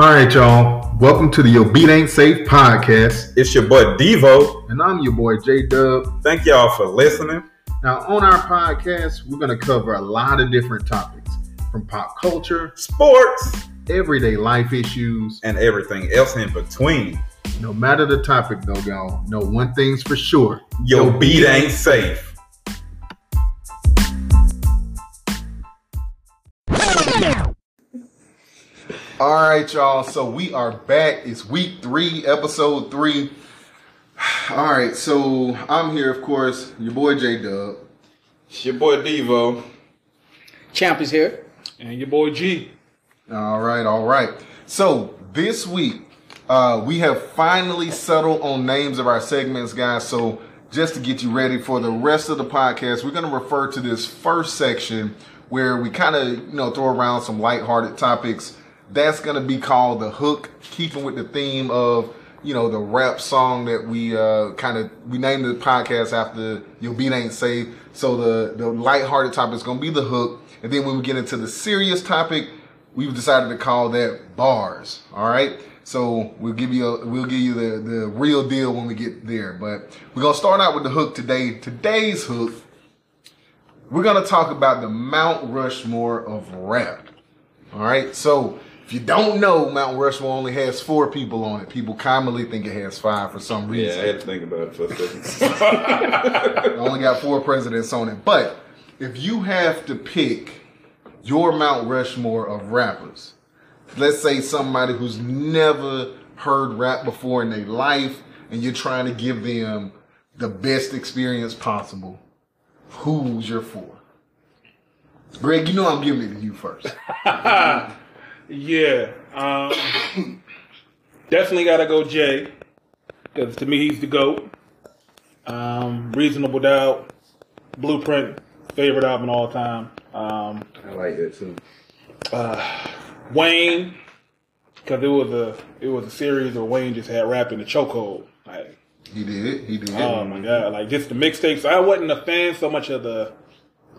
All right, y'all. Welcome to the Your Beat Ain't Safe podcast. It's your boy Devo. And I'm your boy J Dub. Thank y'all for listening. Now, on our podcast, we're going to cover a lot of different topics from pop culture, sports, everyday life issues, and everything else in between. No matter the topic, though, y'all, know one thing's for sure your, your beat ain't safe. All right, y'all. So we are back. It's week three, episode three. All right, so I'm here, of course, your boy J Dub. It's your boy Devo. Champ is here. And your boy G. All right, all right. So this week, uh, we have finally settled on names of our segments, guys. So just to get you ready for the rest of the podcast, we're going to refer to this first section where we kind of, you know, throw around some lighthearted topics that's gonna be called the hook, keeping with the theme of you know the rap song that we uh, kind of we named the podcast after Your Beat Ain't Safe. So the the lighthearted topic is gonna be the hook, and then when we get into the serious topic, we've decided to call that bars. All right. So we'll give you a, we'll give you the the real deal when we get there. But we're gonna start out with the hook today. Today's hook, we're gonna talk about the Mount Rushmore of rap. All right. So if you don't know, Mount Rushmore only has four people on it. People commonly think it has five for some reason. Yeah, I had to think about it for a second. only got four presidents on it. But if you have to pick your Mount Rushmore of rappers, let's say somebody who's never heard rap before in their life, and you're trying to give them the best experience possible, who's your four? Greg, you know I'm giving it to you first. Yeah. Um, definitely got to go Jay. Because to me, he's the GOAT. Um, Reasonable Doubt. Blueprint. Favorite album of all time. Um, I like that too. Uh, Wayne. Because it was a it was a series where Wayne just had rap in the chokehold. Like he did, he did. Oh my god! Like just the mixtapes. I wasn't a fan so much of the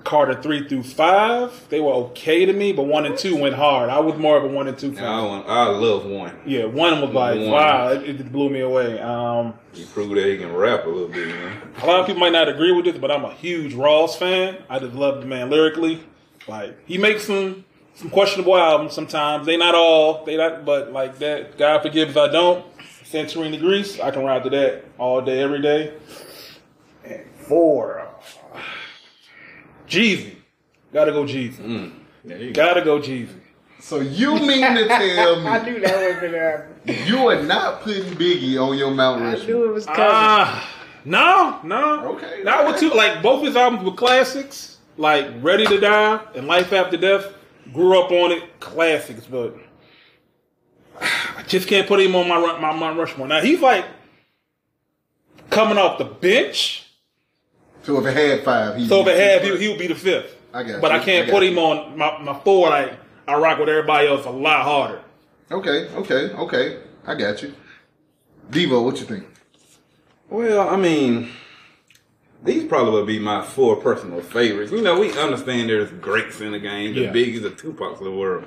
Carter three through five, they were okay to me, but one and two went hard. I was more of a one and two fan. I, want, I love one. Yeah, one was like one. wow, it, it, blew me away. Um, he proved that he can rap a little bit. Man. A lot of people might not agree with this, but I'm a huge Ross fan. I just love the man lyrically. Like he makes some some questionable albums sometimes. They not all they not, but like that. God forgive if I don't. Santorini Greece, I can ride to that all day, every day. And four. Jeezy. Gotta go Jeezy. Mm, Gotta go Jeezy. So you mean to tell me? I knew that was gonna happen. You are not putting Biggie on your Mount Rushmore. I knew it was coming. Uh, no, no. Okay. Not with two. Like both his albums were classics. Like Ready to Die and Life After Death. Grew up on it. Classics, but I just can't put him on my my Mount Rushmore. Now he's like coming off the bench so if it had five, he so if it had, he, he would be the fifth. I got, but you. I can't I put you. him on my, my four. Like I rock with everybody else a lot harder. Okay, okay, okay. I got you. Devo, what you think? Well, I mean, these probably would be my four personal favorites. You know, we understand there's greats in the game, the yeah. biggies, the Tupacs of the world.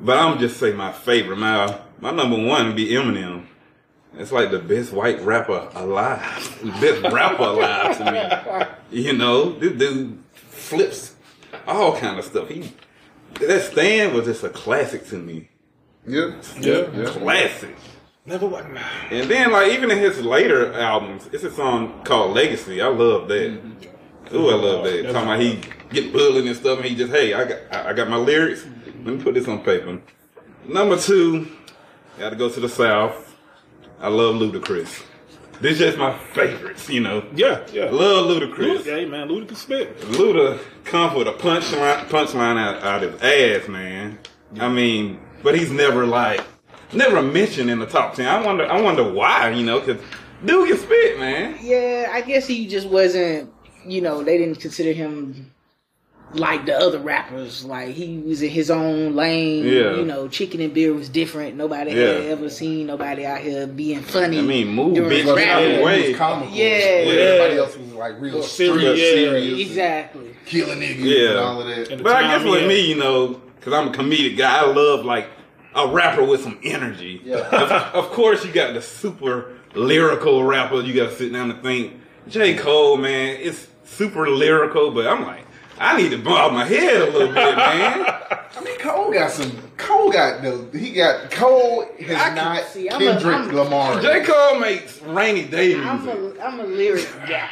But I'm just say my favorite. My my number one would be Eminem. It's like the best white rapper alive. Best rapper alive to me. You know, this dude flips all kind of stuff. He that Stan was just a classic to me. Yeah, yeah, yeah. classic. Never wasn't. And then, like even in his later albums, it's a song called Legacy. I love that. Mm-hmm. Ooh, I love that. Talking about he get bullied and stuff, and he just, hey, I got, I got my lyrics. Let me put this on paper. Number two, got to go to the South. I love Ludacris. This is just my favorites, you know. Yeah, yeah. Love Ludacris. Luda, hey man, Ludacris can spit. Luda comes with a punchline, punchline out, out his ass, man. Yeah. I mean, but he's never like, never mentioned in the top ten. I wonder, I wonder why, you know, because dude can spit, man. Yeah, I guess he just wasn't. You know, they didn't consider him like the other rappers. Like he was in his own lane. Yeah. You know, Chicken and Beer was different. Nobody yeah. had ever seen nobody out here being funny. I mean, move bitch out way. Comical. Yeah. yeah. Everybody else was like real serious, yeah. serious. Exactly. Killing niggas yeah. and all of that. But I guess with me, you know, because I'm a comedic guy, I love like a rapper with some energy. Yeah. Of, of course, you got the super lyrical rapper. You got to sit down and think. J. Cole, man, it's super lyrical, but I'm like, I need to bob my head a little bit, man. I mean, Cole got some. Cole got the. He got Cole has I can not see, I'm Kendrick I'm- Lamar. J. Cole makes rainy day I'm a I'm a lyric guy.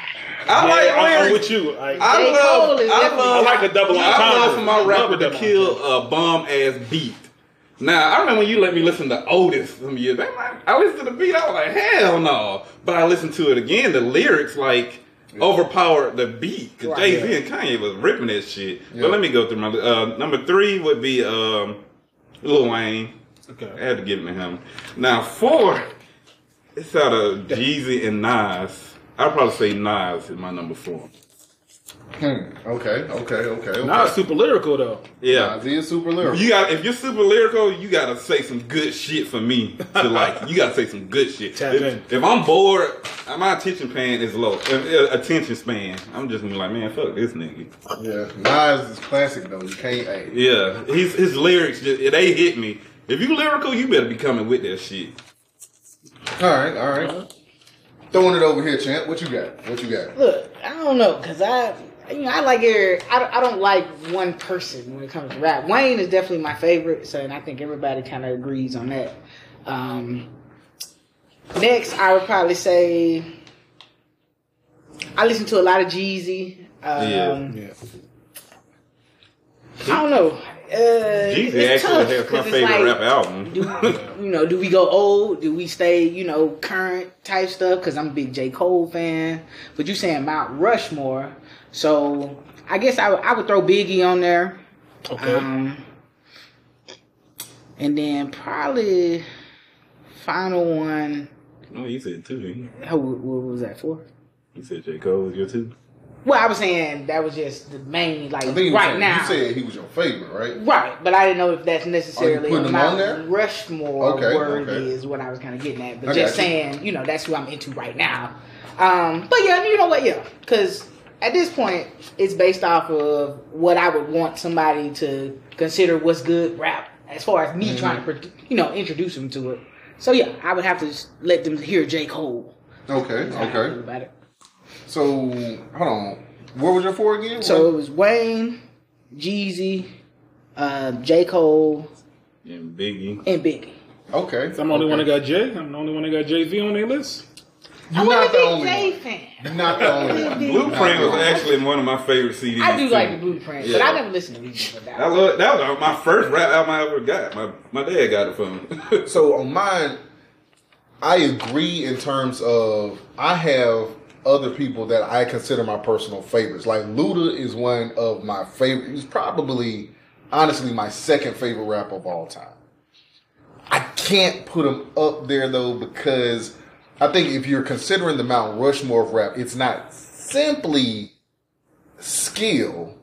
I Yeah, like I'm, I'm with you. Like, I J. love, Cole I love, I like a double I love entendre. for my rapper to kill a bomb ass beat. Now I remember when you let me listen to Otis some years back. I listened to the beat, I was like, hell no. But I listened to it again. The lyrics like overpowered the beat. Cause Right. Jay Z and Kanye was ripping that shit. Yeah. But let me go through my uh, number three would be um, Lil Wayne. Okay, I had to give it to him. Now four, it's out of Jeezy and Nas. I'd probably say Nas is my number four. Hmm. Okay. Okay. Okay. okay. Not super lyrical though. Yeah. Nas is super lyrical. You got if you're super lyrical, you gotta say some good shit for me to like. You gotta say some good shit. Tap in. If, if I'm bored, uh, my attention span is low. If, uh, attention span, I'm just gonna be like, man, fuck this nigga. yeah. Nas is classic though. You can't. Hey. Yeah, his his lyrics just they hit me. If you lyrical, you better be coming with that shit. All right. All right. Throwing it over here, champ. What you got? What you got? Look, I don't know, cause I, you know, I like every, I, don't- I don't like one person when it comes to rap. Wayne is definitely my favorite, so and I think everybody kind of agrees on that. Um, next, I would probably say I listen to a lot of Jeezy. Um, Yeah. Yeah. I don't know. Uh, Jeezy actually has my favorite like, rap album. do you know? Do we go old? Do we stay you know current type stuff? Because I'm a big J Cole fan. But you saying Mount Rushmore, so I guess I would- I would throw Biggie on there. Okay. Um, and then probably final one. oh, you said two. didn't you? How, what was that for? You said J Cole was your two. Well, I was saying that was just the main like I think right said, now. you said he was your favorite, right? Right, but I didn't know if that's necessarily putting a him Mount on there? Rushmore Okay, worthy okay. is what I was kind of getting at. But I just got you. saying, you know, that's who I'm into right now. Um, but yeah, you know what? Yeah, because at this point, it's based off of what I would want somebody to consider what's good rap, as far as me Mm-hmm. trying to, you know, introduce them to it. So yeah, I would have to let them hear J Cole. Okay. That's how I feel Okay. About it. So hold on. What was your four again? So it was Wayne, Jeezy, uh, J Cole, And Biggie. and Biggie. okay. So I'm the only okay. one that got Jay. I'm the only one that got Jay Z on their list. You're I'm not a the big only J one. fan. You're not the only one. Blueprint was actually one of my favorite CDs. I do too. like the Blueprint, but I never listened to these. But that I love that was my first rap album I ever got. My my dad got it for me. So on mine, I agree in terms of I have other people that I consider my personal favorites. Like Luda is one of my favorite. He's probably, honestly, my second favorite rapper of all time. I can't put him up there though because I think if you're considering the Mount Rushmore of rap, it's not simply skill.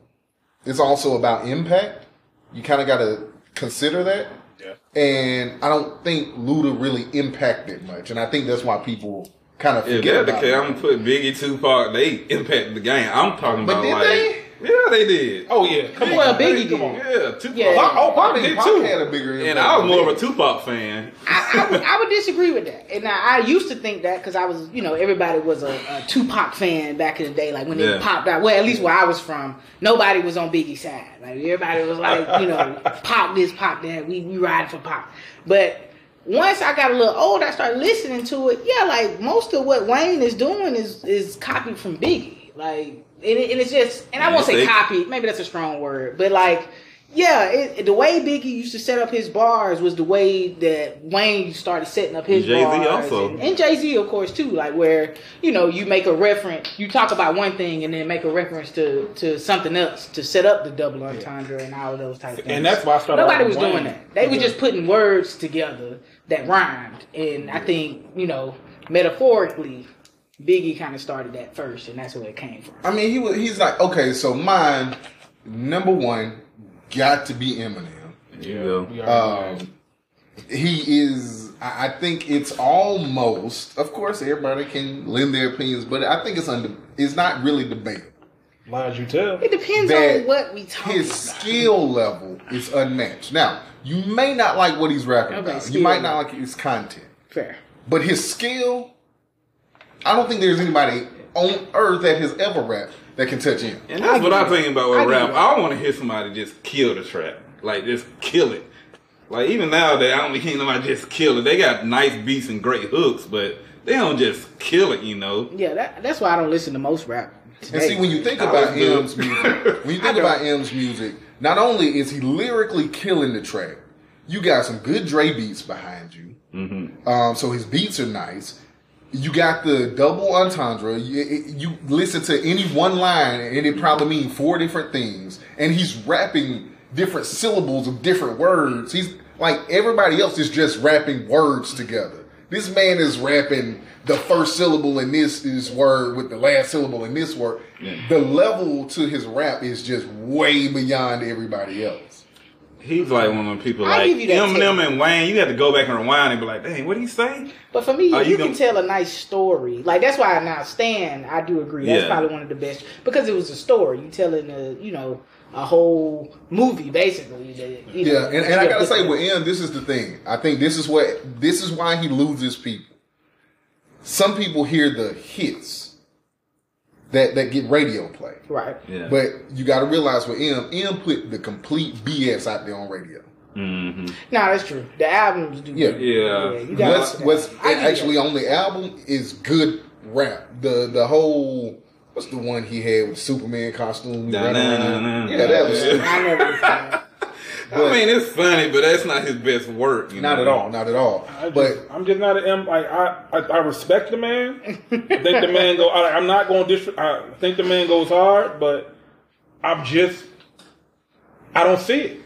It's also about impact. You kind of got to consider that. Yeah. And I don't think Luda really impacted much, and I think that's why people kind of If forget that's the about case, it. I'm gonna put Biggie, Tupac. They impacted the game. I'm talking But about did like, they? Yeah, they did. Oh yeah, come Well, on. Biggie come did. on. Yeah, Tupac. Yeah. Pac- oh, Pac I mean, did Pac too. had a bigger impact. And I was more of a Biggie. Tupac fan. I, I, would, I would disagree with that. And I, I used to think that because I was, you know, everybody was a, a Tupac fan back in the day. Like when Yeah. it popped out. Well, at least where I was from, nobody was on Biggie's side. Like everybody was like, you know, Pop this, Pop that. We we ride for Pop. But once I got a little older, I started listening to it. Yeah, like most of what Wayne is doing is is copied from Biggie. Like, and, it, and it's just, and I won't say They- copy. Maybe that's a strong word, but like. Yeah, it, the way Biggie used to set up his bars was the way that Wayne started setting up his Jay-Z bars, also. and, and Jay Z of course too. Like where you know you make a reference, you talk about one thing, and then make a reference to to something else to set up the double entendre and all of those type of things. And that's why I started. Nobody was with doing that. They were just putting words together that rhymed, and I think you know metaphorically, Biggie kind of started that first, and that's where it came from. I mean, he was. He's like, okay, so mine number one got to be Eminem. You know. We already know. Um, he is. I I think it's almost. Of course, everybody can lend their opinions, but I think it's under. It's not really debatable. Lies you tell. It depends on what we talking his about. skill level is unmatched. Now, you may not like what he's rapping Okay, about. You might not like his content. Fair. But his skill, I don't think there's anybody on earth that has ever rapped that can touch him. And that's I what I it. think about with get rap. I want to hear somebody just kill the trap, like just kill it. Like even nowadays, I don't hear nobody just kill it. They got nice beats and great hooks, but they don't just kill it. You know, Yeah, that, that's why I don't listen to most rap. And see, when you think I about was good. Em's music, when you think about Em's music, not only is he lyrically killing the track, you got some good Dre beats behind you. Mm-hmm. Um, so his beats are nice. You got the double entendre. You, it- you listen to any one line, and it probably means four different things. And he's rapping different syllables of different words. He's like everybody else is just rapping words together. This man is rapping the first syllable in this this word with the last syllable in this word. Yeah. The level to his rap is just way beyond everybody else. He's like one of the people I'll like give you that, Eminem Ted. and Wayne. You have to go back and rewind and be like, "Dang, what did he say?" But for me, Are you, you can gonna- tell a nice story. Like that's why I now Stan, I do agree. That's Yeah. probably one of the best because it was a story. You telling a you know a whole movie basically. That, you know, Yeah, and, and I gotta say the- with Em, this is the thing. I think this is what this is why he loses people. Some people hear the hits that that get radio play, right. Yeah, but you got to realize with Em, Em put the complete BS out there on radio. hmm No, that's true. The albums do. Yeah. Yeah. you gotta What's what's I actually that. on the album is good rap. The the whole what's the one he had with Superman costume? Da- running na- around? na- na- Yeah, that was Yeah. stupid. I never. Listened to I mean, it's funny, but that's not his best work. You Not know? at all, not at all. I just, But I'm just not an Em. Like I, I, I respect the man. I think the man go. I, I'm not going to dis. I think the man goes hard, but I'm just. I don't see it.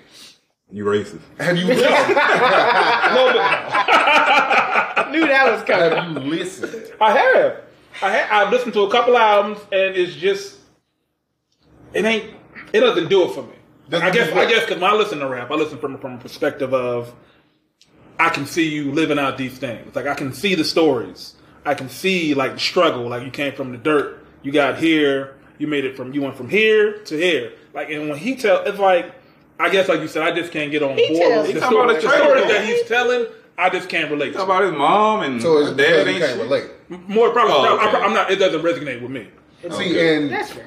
You racist. have you No, but I knew that was coming. have you listened? I have. I have. I've listened to a couple albums, and it's just. It ain't. It doesn't do it for me. Doesn't I guess. I guess because when I listen to rap, I listen from from a perspective of. I can see you living out these things. Like I can see the stories. I can see like the struggle. Like you came from the dirt. You got here. You made it from. You went from here to here. Like and when he tell, it's like. I guess like you said, I just can't get on He board tells- with the He talking about story. the The stories that he's telling. I just can't relate. Talk to. about his mom and So it's her because dad you can't shit. relate. More probably. Oh, okay. I'm not. It doesn't resonate with me. See, Okay.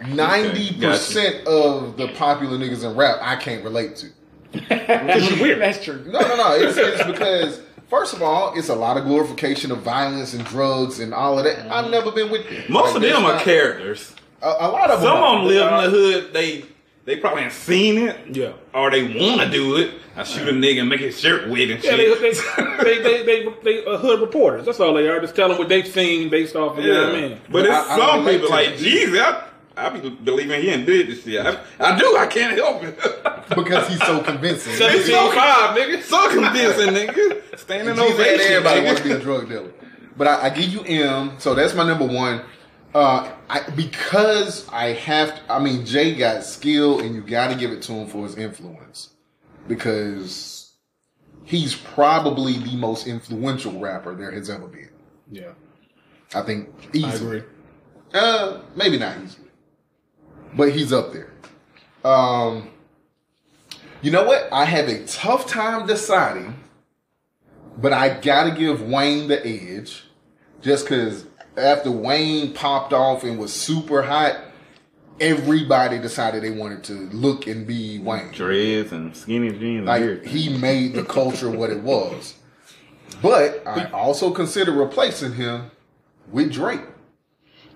and ninety percent of the popular niggas in rap, I can't relate to. It's weird. That's true. No, no, no. It's, it's because first of all, it's a lot of glorification of violence and drugs and all of that. I've never been with them. Most of them are not- characters. A, a lot of them. Some are. of them live in the hood. They they probably ain't seen it. Yeah. Or they want to do it. I shoot a nigga and make his shirt wet and Yeah, shit. they they they they, they, they uh, hood reporters. That's all they are. Just telling what they've seen based off of. You know what I mean? But it's I- I some relate people like that. Jesus. I, I be believing he ain't did this shit. I, I do. I can't help it. because he's so convincing. Seventeen five, nigga. so convincing, nigga. Standing Jesus ovation. everybody nigga. wants to be a drug dealer. But I, I give you Em, so that's my number one. Uh, I, because I have, to, I mean, Jay got skill, and you got to give it to him for his influence, because he's probably the most influential rapper there has ever been. Yeah, I think I easily. agree. Uh, maybe not easily, but he's up there. Um, you know what? I have a tough time deciding, but I gotta give Wayne the edge, just because after Wayne popped off and was super hot, everybody decided they wanted to look and be Wayne. Dreads and skinny jeans. Like and he made the culture what it was. But I also consider replacing him with Drake.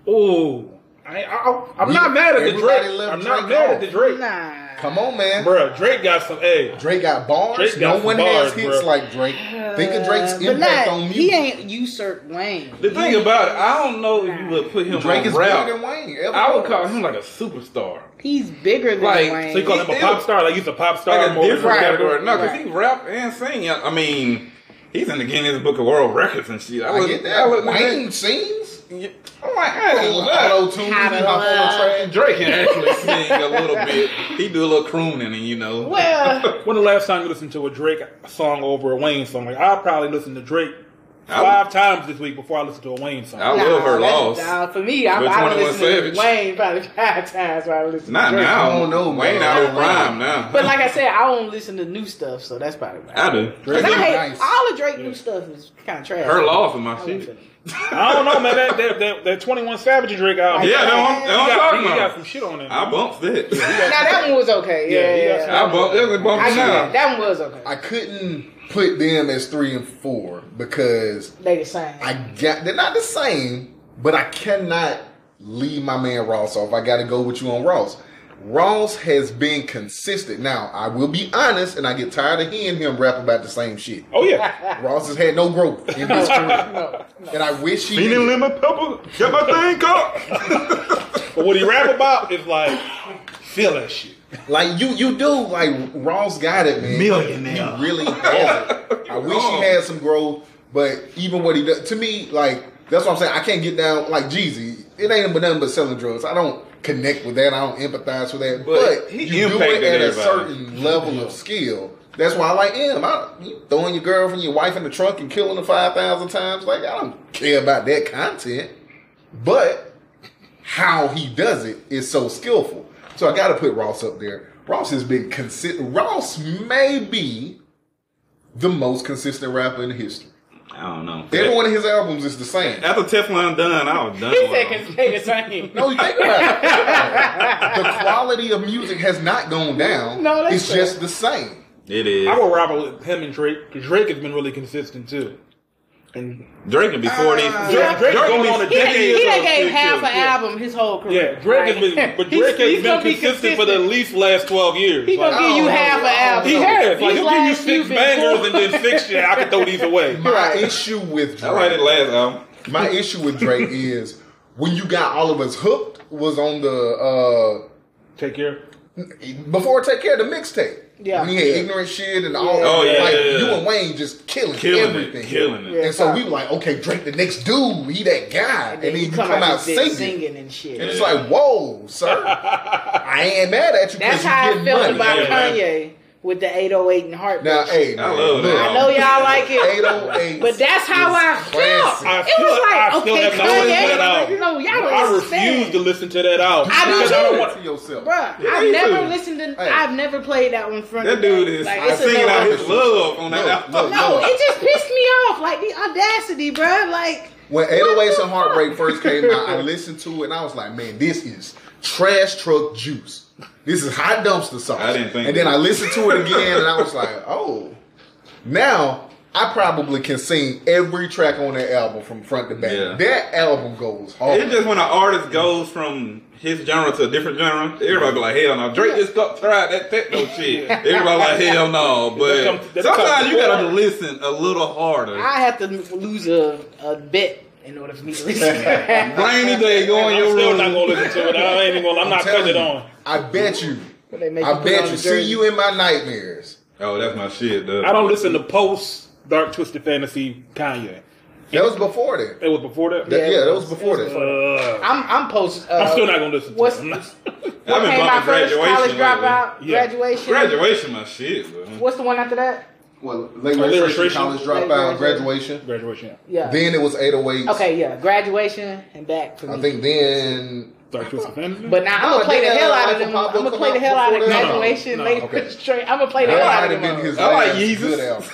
Oh, I, I, I'm We- not mad at the Drake. I'm not mad off. at the Drake, Nah. Come on, man. bro. Drake got some. Hey, Drake got bars. Drake got no some one bars, has hits bruh. like Drake. Think of Drake's Uh, impact not- on music. He ain't usurped Wayne. The thing about it, I don't know if you would put him Drake on is rap. bigger than Wayne. ever I would was. call him like a superstar. He's bigger than Like, Wayne. so you call him a pop star? Like he's a pop star. Like a more different Right. category. No, because Right. he rap and sing. I mean, he's in the Guinness Book of World Records and shit. I was- get I that. looked at Wayne sings. That. I'm like, hey, Auto tune. How to hop on the love. Drake can actually sing a little bit. He do a little crooning, and you know. well, When the last time you listened to a Drake song over a Wayne song? Like I'll probably listen to Drake five times this week before I listen to a Wayne song. I love her that's- loss. nah, for me, I, With I 21 listen to Wayne probably five times while I listen Not to Drake. now. I don't know, Wayne man. out of prime now. But like I said, I don't listen to new stuff, so that's probably why. I do. Cause I Drake hate nice. all the Drake new stuff is kind of trash. Her loss is my I shit. Listen. I don't know, man. That that, that, that 21 Savage Drake album. Yeah, that's what I'm, he, that's what I'm got, talking he got some shit on it. I bumped it. Now that one was okay. Yeah, Yeah, yeah. I bumped it. I Bumped it get that. That one was okay. I couldn't put them as three and four because they the same. I got they're not the same, but I cannot leave my man Ross off. I got to go with you on Ross. Ross has been consistent. Now I will be honest, and I get tired of hearing him rap about the same shit. oh yeah. Ross has had no growth in his career, and I wish he. Feeding did. lemon pepper. Get my thing up. But what he rap about is like feel that shit. Like you, you do. Like Ross got it, man. Millionaire. He really has it. I wish he had some growth, but even what he does to me, like that's what I'm saying. I can't get down like Jeezy. It ain't but nothing but selling drugs. I don't connect with that. I don't empathize with that. But, But you do it at a certain level of skill. That's why I like him. I, throwing your girlfriend, your wife in the trunk and killing her five thousand times. Like I don't care about that content, but how he does it is so skillful. So I got to put Ross up there. Ross has been consistent. Ross may be the most consistent rapper in history. I don't know. Every one of his albums is the same. After Teflon Don, I was done. He with said stay the same. No, you think about it. the quality of music has not gone down. No, that's it's fair. just the same. It is. I would rap with him and Drake because Drake has been really consistent too. And Drake can be 40. Ah. Drake, Drake Drake going be- on a He, done- decade. he done gave half too. an album his whole career. Yeah, Drake has been, Right? but He's- Drake has he's been gonna be consistent, for the at least last twelve years. He Like, gonna give you Oh, half an album. he has. Like These he'll give you six bangers cool. and then six shit. I can throw these away. My Right. issue with I like it Drake, last album. my issue with Drake is when you got all of us hooked was on the Take care. uh before Take Care of the mixtape. Yeah. When he had Yeah. ignorant shit and all Oh, yeah, like yeah, yeah. you and Wayne just killing, Killing everything. it. Killing it. And so we were like, okay, Drake the next dude, he that guy. And, then you come, out, this singing. singing and shit. And it's like, whoa, sir. I ain't mad at you That's because how I you felt getting money. about Yeah, man. Kanye with the 808 and Heartbreak. Now, hey, I love that. I know y'all like it. 808. But that's how I felt. I it was like, I still okay, have not that Kanye. album. No, y'all I don't refuse to listen to that album. I do because I don't too. want. to yourself. Bruh, Yeah, I've never too. listened to. Hey. I've never played that one front. That to dude is Like, I it's a singing no- out his love on that album. look, No, look. it just pissed me off. Like the audacity, bruh. Like When 808s and Heartbreak first came out, I listened to it and I was like, man, this is trash truck juice. This is hot dumpster sauce. I didn't think And then. I listened to it again and I was like, oh. Now, I probably can sing every track on that album from front to back. Yeah. That album goes hard. It's just when an artist goes from his genre to a different genre, everybody be like, hell no. Drake just got tried that techno shit. Everybody like, hell no. But come- sometimes you gotta listen a little harder. I have to lose a, a bet in order for me to listen. to that. Rainy day, go on I'm still not gonna listen to it. I ain't even gonna. I'm, not telling cutting it on. I bet you. But they make I bet you. See you in my nightmares. Oh, that's my shit, though. I don't listen to post Dark Twisted Fantasy Kanye. That was before that. It was before that. That- Yeah, yeah, that was- was before it was that. Uh, I'm I'm post. Uh, I'm still not gonna listen to what's- it. I'm not- I've What been came out first? College lately. dropout, Yeah. graduation. Graduation, my shit, bro. What's the one after that? Well, late oh, Late registration, registration. college Late dropout, registration. graduation. Graduation. Yeah. Then it was 808s. okay, yeah, graduation and back for me. I think then Dark Twisted Fantasy. But now I'm gonna play the hell out of them. I'm gonna play the hell out of graduation. No, Late okay. straight. I'm gonna play the hell out of them. his I like last Yeezus. good album.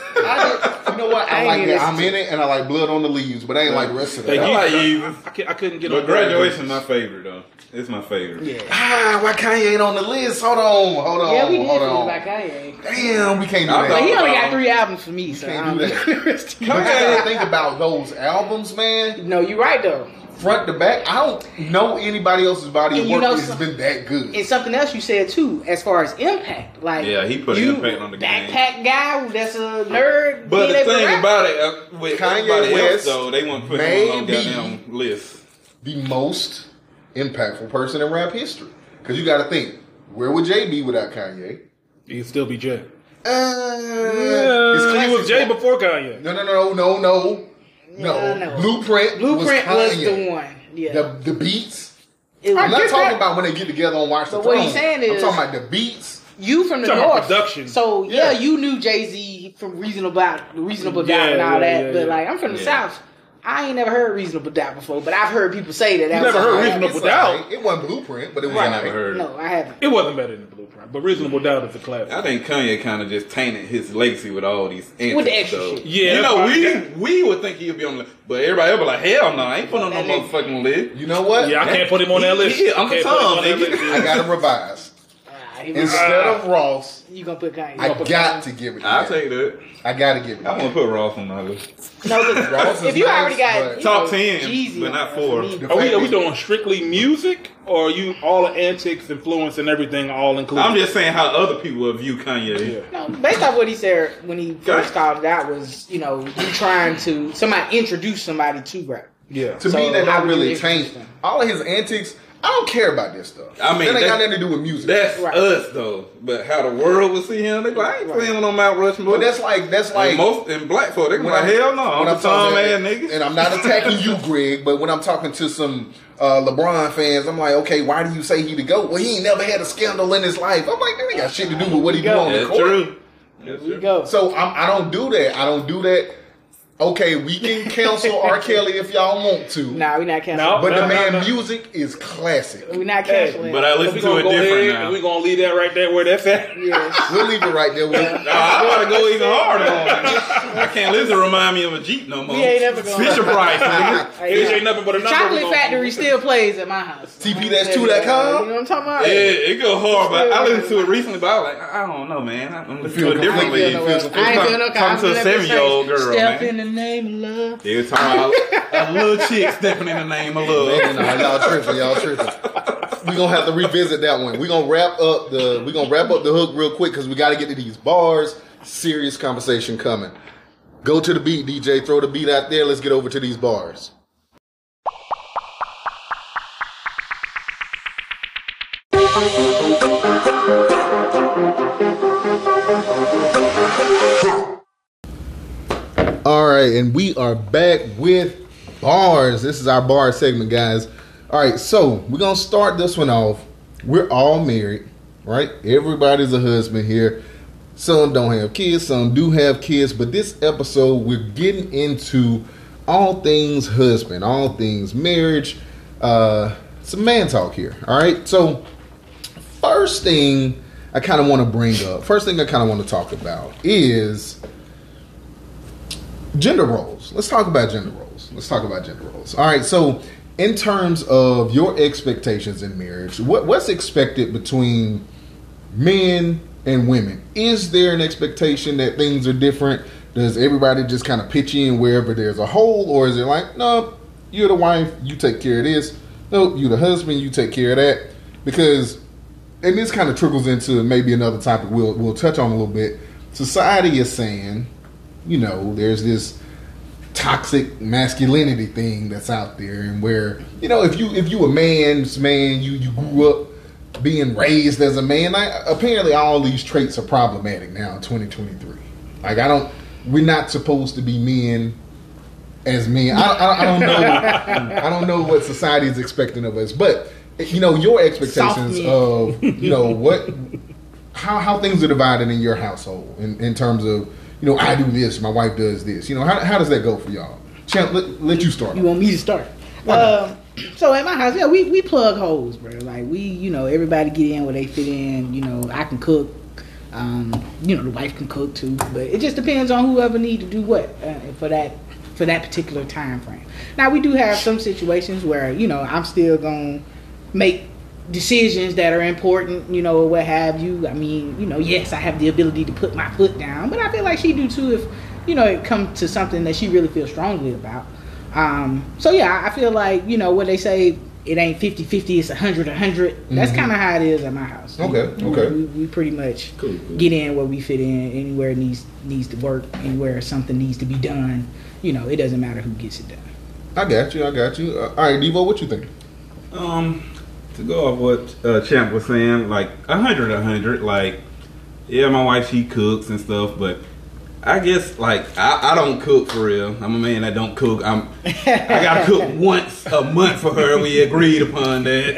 You know what? I, I like ain't that. I'm in it, and I like Blood on the Leaves, but I ain't like rest of Hey, that. I like Yeezus, Yeezus. I, I, I couldn't get But graduation, my favorite though. It's my favorite. Yeah. Ah, why Kanye ain't on the list? Hold on, hold on, Yeah, we did hold feel on. about Kanye. Damn, we can't do I that. But he only got three albums for me, so can't I do don't that. know the rest of But you. you gotta think about those albums, man. No, you're right though. Front to back, I don't know anybody else's body And of work know that's some- been that good. And something else you said too, as far as impact, like Yeah, he put an you, impact on the game. backpack guy that's a nerd. But the thing rap. about it, uh, with Kanye West else though, they want to put him on no be- goddamn list. the most impactful person in rap history. Because you got to think, where would Jay be without Kanye? He'd still be Jay. Uh, his he was Jay before Kanye. No, no, no, no, no, no. no. Blueprint, Blueprint was, was, the one. Yeah, The the beats. It was- I'm not talking that- about when they get together on Watch the But what Throne. he's saying I'm talking about the beats. you from the Talking north. production. So yeah, Yeah. you knew Jay Z from Reasonable Doubt, Reasonable Yeah, Doubt, and all yeah, that. yeah, but yeah. like, I'm from the Yeah. south. I ain't never heard Reasonable Doubt before, but I've heard people say that. that You was never heard. Reasonable Doubt? alright. It wasn't blueprint, but it was I alright. never heard. No, I haven't. It wasn't better than Blueprint, but Reasonable Doubt is a classic. I think Kanye kind of just tainted his legacy with all these antics. With the extra though. shit. Yeah, you know we right. we would think he'd be on the, but everybody else be like, hell no, I ain't putting on no motherfucking list. You know what? yeah, I can't put him on that He- list. he- I Uncle can't him Tom, on that nigga. list. I gotta revise. He was- Instead of Ross, you gonna put Kanye? I You gonna got to give it. to I'll him. take that. I gotta give it. I to want him. to put Ross on my list. put- no, 'cause Ross is if you nice, already got but- you Top know, 10, Jeezy but on not there, four. I mean, Are we, are we doing strictly music, or are you all the antics, influence, and everything all included? I'm just saying how other people will view Kanye. Yeah. No, based off what he said when he first called it out was, you know, you trying to somebody introduce somebody to rap. Yeah. To So me, that how don't would you really introduce change. them? All of his antics, I don't care about this stuff. I mean, that ain't got nothing to do with music. That's Right. us though, but how the world will see him, they go, I ain't Right. playing on Mount Rushmore. but that's like that's like like most in black folk, they go like, hell no, when I'm a Tom ass talking- nigga. And I'm not attacking you, Greg, but when I'm talking to some uh, LeBron fans, I'm like, okay, why do you say he the goat? Well, he ain't never had a scandal in his life. I'm like, that ain't got shit to do with what he do on the court. true. That's Here we go. So I'm, I don't do that. I don't do that. Okay, we can cancel R. Kelly if y'all want to, Nah, we're not canceling. No. but the no, man no. music is classic. We're not Hey, canceling. But I listen to it go different ahead now. and we gonna leave that right there where that's at. yes. We'll leave it right there. We'll, Nah, I want to go even harder on it. I can't listen to remind me of a Jeep no more. We ain't never gonna- Fisher Price, nigga. This ain't nothing but a number. Chocolate Factory still plays at my house. TP that's two dot com? You know what I'm talking about? Yeah, it go hard, but I listened to it recently, but I was like, I don't know, man. I'm listening to it differently. I ain't feel no way. Feels- I ain't feel no Talking to a seven-year-old girl, man. In the name of love. They were talking about a little chick stepping in the name of love. Man, nah, y'all tripping, y'all tripping. We gonna have to revisit that one. We gonna wrap up the we gonna wrap up the hook real quick because we got to get to these bars. Serious conversation coming. Go to the beat, DJ. Throw the beat out there. Let's get over to these bars. All right, and we are back with bars. This is our bar segment, guys. All right, so we're gonna start this one off. We're all married, right? Everybody's a husband here. Some don't have kids, some do have kids, but this episode we're getting into all things husband, all things marriage. Uh, some man talk here. All right, so first thing I kind of want to bring up, first thing I kind of want to talk about is gender roles. Let's talk about gender roles. Let's talk about gender roles. All right. So, in terms of your expectations in marriage, what, what's expected between men and women? Is there an expectation that things are different? Does everybody just kind of pitch in wherever there's a hole, or is it like, no, you're the wife, you take care of this. No, you're the husband, you take care of that. Because, and this kind of trickles into maybe another topic we'll we'll touch on a little bit. Society is saying you know, there's this toxic masculinity thing that's out there, and where you know, if you if you a man's man, you you grew up being raised as a man. I, apparently, all these traits are problematic now in 2023. Like, I don't, we're not supposed to be men as men. I, I, I don't know. I don't know what society is expecting of us, but you know, your expectations of you know what how how things are divided in your household in, in terms of you know I do this, my wife does this. You know how, how does that go for y'all? Champ, let, let you start. You want me to start? Um, so at my house, yeah, we, we plug holes, bro. Like we, you know, everybody get in where they fit in. You know, I can cook. Um, you know, the wife can cook too, but it just depends on whoever need to do what uh, for that for that particular time frame. Now we do have some situations where you know I'm still gonna make decisions that are important, you know, or what have you. I mean, you know, yes, I have the ability to put my foot down, but I feel like she do too if, you know, it comes to something that she really feels strongly about. Um, so yeah, I feel like, you know, what they say, it ain't 50-50, it's 100-100. That's kind of how it is at my house. Mm-hmm. Okay, You know, okay. We, we pretty much Cool, cool. get in where we fit in, anywhere needs needs to work, anywhere something needs to be done. You know, it doesn't matter who gets it done. I got you. I got you. Uh, all right, Devo, what you think? Um, to go off what uh, Champ was saying, like a hundred, a hundred. Like, yeah, my wife she cooks and stuff, but I guess like I, I don't cook for real. I'm a man that don't cook. I'm I gotta cook once a month for her. We agreed upon that.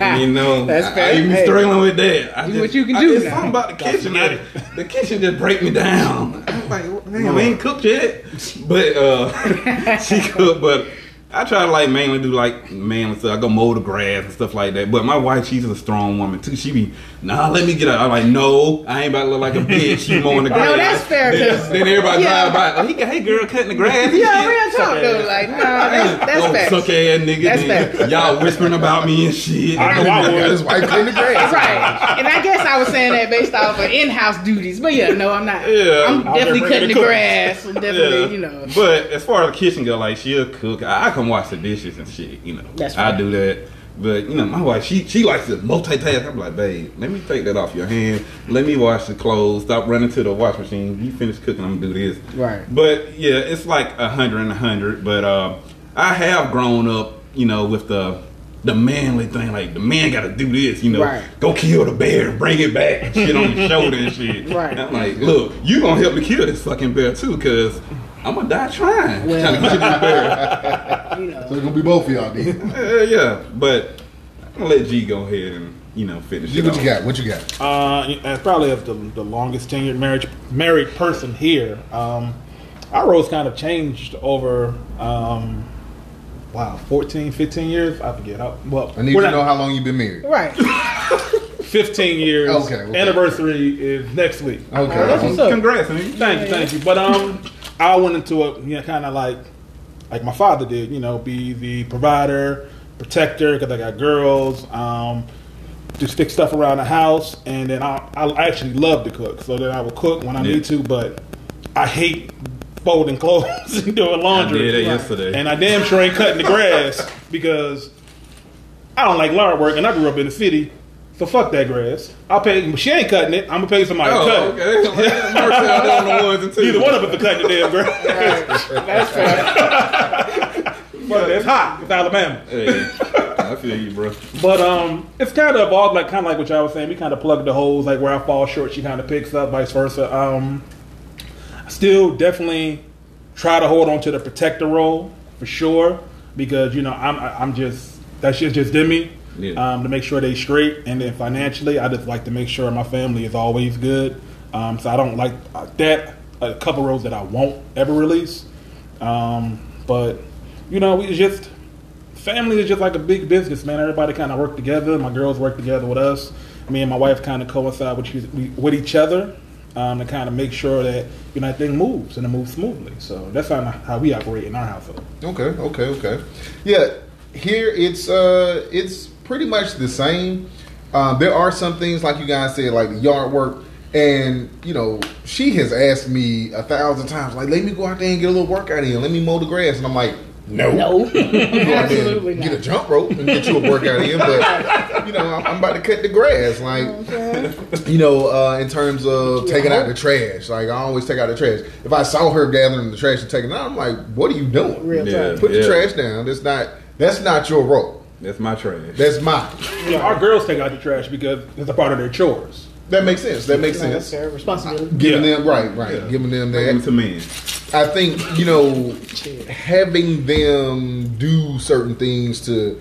And, you know, That's I, fair. I even Hey. struggling with that. I Do just, what you can I, do It's now. something about the kitchen. I, the kitchen just break me down. I'm like, man, we ain't cooked yet. But uh, she cooked. But I try to like mainly do like manly stuff. I go mow the grass and stuff like that. But my wife, she's a strong woman too. She be, nah, let me get out. I'm like, no, I ain't about to look like a bitch. She mowing the grass. No, that's fair, Then, 'cause- then everybody Yeah. drive by. Oh, he got, hey girl, cutting the grass. Yeah, shit." real talk though. Like, nah, that's that's oh, facts. suck ass nigga. That's then facts. Y'all whispering about me and shit. I know I Got would. his wife cutting the grass. Right, and I guess I was saying that based off of in-house duties, but yeah, no, I'm not. Yeah. I'm definitely cutting the the grass. I'm definitely, Yeah. you know. But as far as the kitchen go, like she'll cook. I, Can wash the dishes and shit. You know, That's I do that. But you know, my wife, she she likes to multitask. I'm like, babe, let me take that off your hand. Let me wash the clothes. Stop running to the wash machine. You finish cooking, I'm gonna do this. Right. But yeah, it's like a hundred and a hundred. But uh, I have grown up, you know, with the the manly thing. Like the man got to do this. You know, Right. go kill the bear, and bring it back, shit on your shoulder and shit. Right. And I'm like, look, you gonna help me kill this fucking bear too, cause I'm gonna die trying. Well- trying to kill this bear. You So know, it's gonna be both of y'all, D. Uh, yeah, but I'm gonna let G go ahead and you know finish. G, it what you got? What you got? Uh, as probably as the, the longest tenured marriage married person here, um, our roles kind of changed over, um, wow, 14, 15 years. I forget how. Well, I need we're to not- know how long you've been married. right. 15 years. Okay, okay. Anniversary is next week. Okay. that's what's up. Congrats, man. Thank you, thank you. But um, I went into it, you know, kind of like like my father did, you know, be the provider, protector, because I got girls. Um, just stick stuff around the house, and then I, I actually love to cook, so then I will cook when I Yeah. need to. But I hate folding clothes and doing I laundry. did it yesterday. And I damn sure ain't cutting the grass because I don't like yard work, and I grew up in the city. So fuck that grass. I'll pay. She ain't cutting it. I'm gonna pay somebody to Oh, cut it. okay. Marcel doing the ones and twos. Neither one of us are cutting the damn grass. That's fair. But it's hot. It's Alabama. Hey, I feel you, bro. But um, it's kind of evolved, like kind of like what y'all was saying. We kind of plug the holes, like where I fall short, she kind of picks up, vice versa. Um, I still definitely try to hold on to the protector role for sure because you know I'm I'm just that shit's just in me. Yeah. Um, to make sure they straight, and then financially, I just like to make sure my family is always good. Um, so I don't like uh, that. A couple roles that I won't ever release. Um, but you know, we just family is just like a big business, man. Everybody kind of work together. My girls work together with us. Me and my wife kind of coincide with, each- with each other um, to kind of make sure that you know that thing moves and it moves smoothly. So that's of how we operate in our household. Okay, okay, okay. Yeah, here it's uh it's pretty much the same. Um, there are some things like you guys said, like the yard work, and you know she has asked me a thousand times, like let me go out there and get a little workout in, let me mow the grass, and I'm like, no, No, go out there absolutely not. get a jump rope and get you a workout in, but you know I'm, I'm about to cut the grass, like you know, uh, in terms of taking out the trash. Like I always take out the trash. If I saw her gathering the trash and taking it out, I'm like, what are you doing? Real Yeah. talk. Put the trash down. That's not that's not your role. That's my trash. That's mine. Yeah, our girls take out the trash because it's a part of their chores. That makes sense. That makes No, that's sense. fair responsibility. Giving Yeah. them right, right. Yeah. Giving them Bring that. to men. I think you know having them do certain things to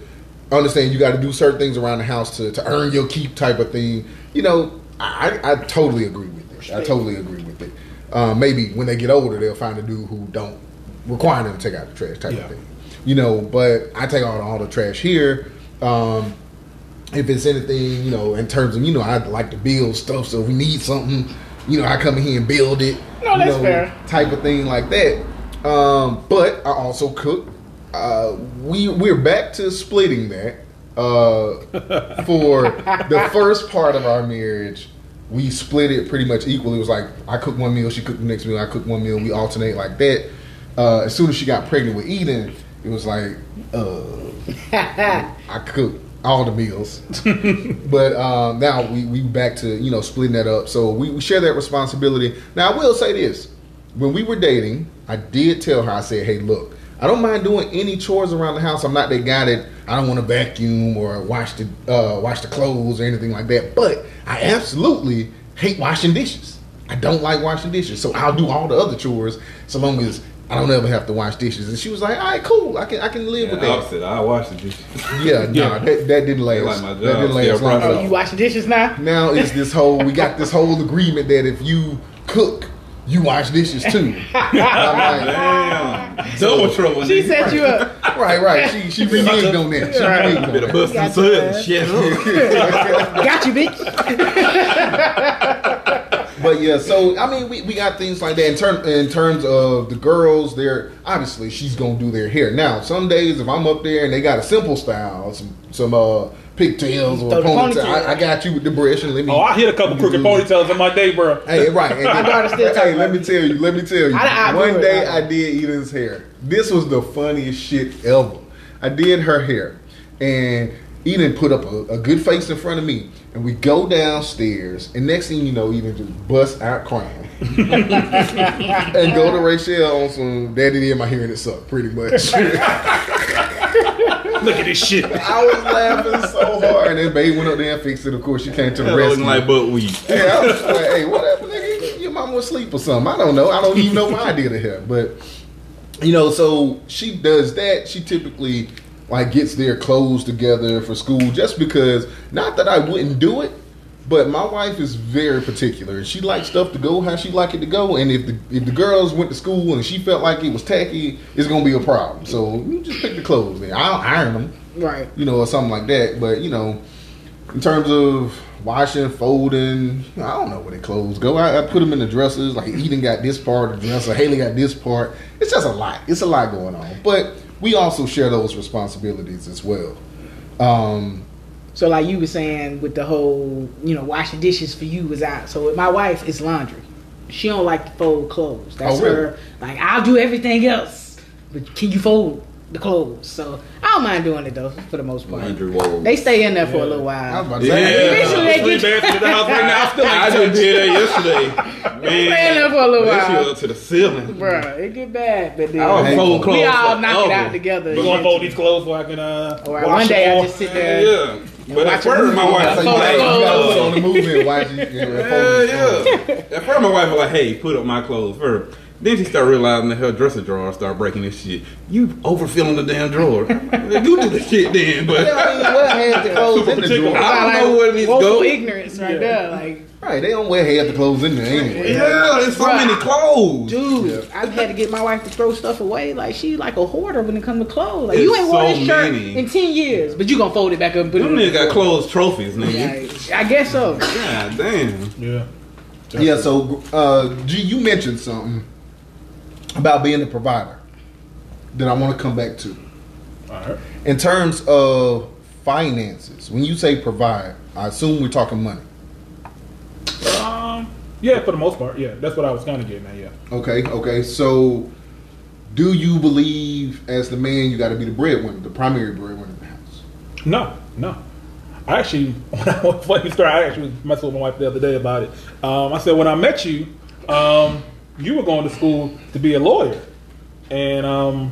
understand you got to do certain things around the house to, to earn your keep type of thing. You know, I, I totally agree with it. I totally agree with it. Uh, maybe when they get older, they'll find a dude who don't require them to take out the trash type Yeah. of thing. You know, but I take out all the trash here. Um, if it's anything, you know, in terms of, you know, I like to build stuff, so if we need something, you know, I come in here and build it. No, you that's know, fair. Type of thing like that. Um, but I also cook. Uh, we we're back to splitting that. Uh, for the first part of our marriage, we split it pretty much equally. It was like I cook one meal, she cooked the next meal, I cook one meal, we alternate like that. Uh, as soon as she got pregnant with Eden, it was like, uh, I cook all the meals. but um, now we we back to you know splitting that up. So we, we share that responsibility. Now I will say this: when we were dating, I did tell her I said, "Hey, look, I don't mind doing any chores around the house. I'm not that guy that I don't want to vacuum or wash the uh, wash the clothes or anything like that. But I absolutely hate washing dishes. I don't like washing dishes, so I'll do all the other chores so long as I don't ever have to wash dishes. And she was like, all right, cool. I can I can live Yeah, with that. opposite. I wash the dishes. Yeah, no, Yeah. that, that didn't last. like my that didn't last long. process. Oh, you wash the dishes now? Now it's this whole we got this whole agreement that if you cook, you wash dishes too. I'm like, Damn. Double trouble. She nigga. set you up. right, right. She she reneged on that. She reneged on Better that. bust some sud and shit up. Got you, bitch. But yeah, so I mean, we, we got things like that in term in terms of the girls. They're obviously she's gonna do their hair. Now, some days if I'm up there and they got a simple style, some some uh pigtails or Throw a the ponytail, ponytail. I, I got you with the brush and let me. Oh, I hit a couple crooked ponytails in my day, bro. Hey, right. And My daughter still hey, let me tell you, let me tell you. I- I one do it, day I- I did Eden's hair. This was the funniest shit ever. I did her hair, and Eden put up a, a good face in front of me, and we go downstairs, and next thing you know, Eden just bust out crying, and go to Rachel on some "Daddy did my hearing it suck" pretty much. Look at this shit. I was laughing so hard, and then babe went up there and fixed it. Of course, she came to the That rescue. looking like butt weed. Hey, I was just like, hey, whatever, nigga. Your mom was asleep or something. I don't know. I don't even know why I did it here. But, you know, so she does that. She typically, like, gets their clothes together for school just because, not that I wouldn't do it, but my wife is very particular. and She likes stuff to go how she like it to go. And if the if the girls went to school and she felt like it was tacky, it's going to be a problem. So you just pick the clothes, man. I'll iron them Right. you know, or something like that. But you know, in terms of washing, folding, I don't know where the clothes go. I, I put them in the dressers. Like Eden got this part of the dresser, Haley got this part. It's just a lot. It's a lot going on. But we also share those responsibilities as well. Um, So like you were saying with the whole, you know, washing dishes for you was out. So with my wife, it's laundry. She don't like to fold clothes. That's Oh, really? her. Like I'll do everything else, but can you fold the clothes? So I don't mind doing it though, for the most part. Laundry. They stay in there for a little I was while. about to Yeah. say, Eventually they get beds in the house right now. Still I ain't just touched. did that yesterday. Man, Stay in there for a little that shit while. up to the ceiling. Bruh, it get bad, but then I was Hey, folding clothes we all for knock it out hours. together. You gonna fold these clothes so I can uh? Or wash one day them I just sit there. yeah. But at first, my wife was you like, gotta, you gotta put on the "Oh." movement. Watch you. you Yeah, yeah. At first, my wife was like, "Hey, put up my clothes first. Then she started realizing that her dresser drawer started breaking this shit. You overfilling the damn drawer. you do the shit then, but Yeah, I mean, well, half the clothes in the drawer. I don't know where it needs to go. ignorance right there. Like, Right, they don't wear half the clothes in there anyway. yeah, there's so Bruh. many clothes. dude, I've had to get my wife to throw stuff away. Like she like a hoarder when it comes to clothes. Like It's you ain't worn so this shirt many. in ten years, but you gonna fold it back up and put Them it. in niggas got clothes trophies, nigga. Like, I guess so. God damn. Yeah. Yeah, so uh, G, you mentioned something about being the provider that I want to come back to. All right. In terms of finances, when you say provide, I assume we're talking money. Um. Yeah, for the most part. Yeah, that's what I was kind of getting at. Yeah. Okay, okay. So, do you believe, as the man, you got to be the breadwinner, the primary breadwinner in the house? No, no. I actually, when I was story, I actually messed with my wife the other day about it. Um, I said when I met you, um, you were going to school to be a lawyer, and um,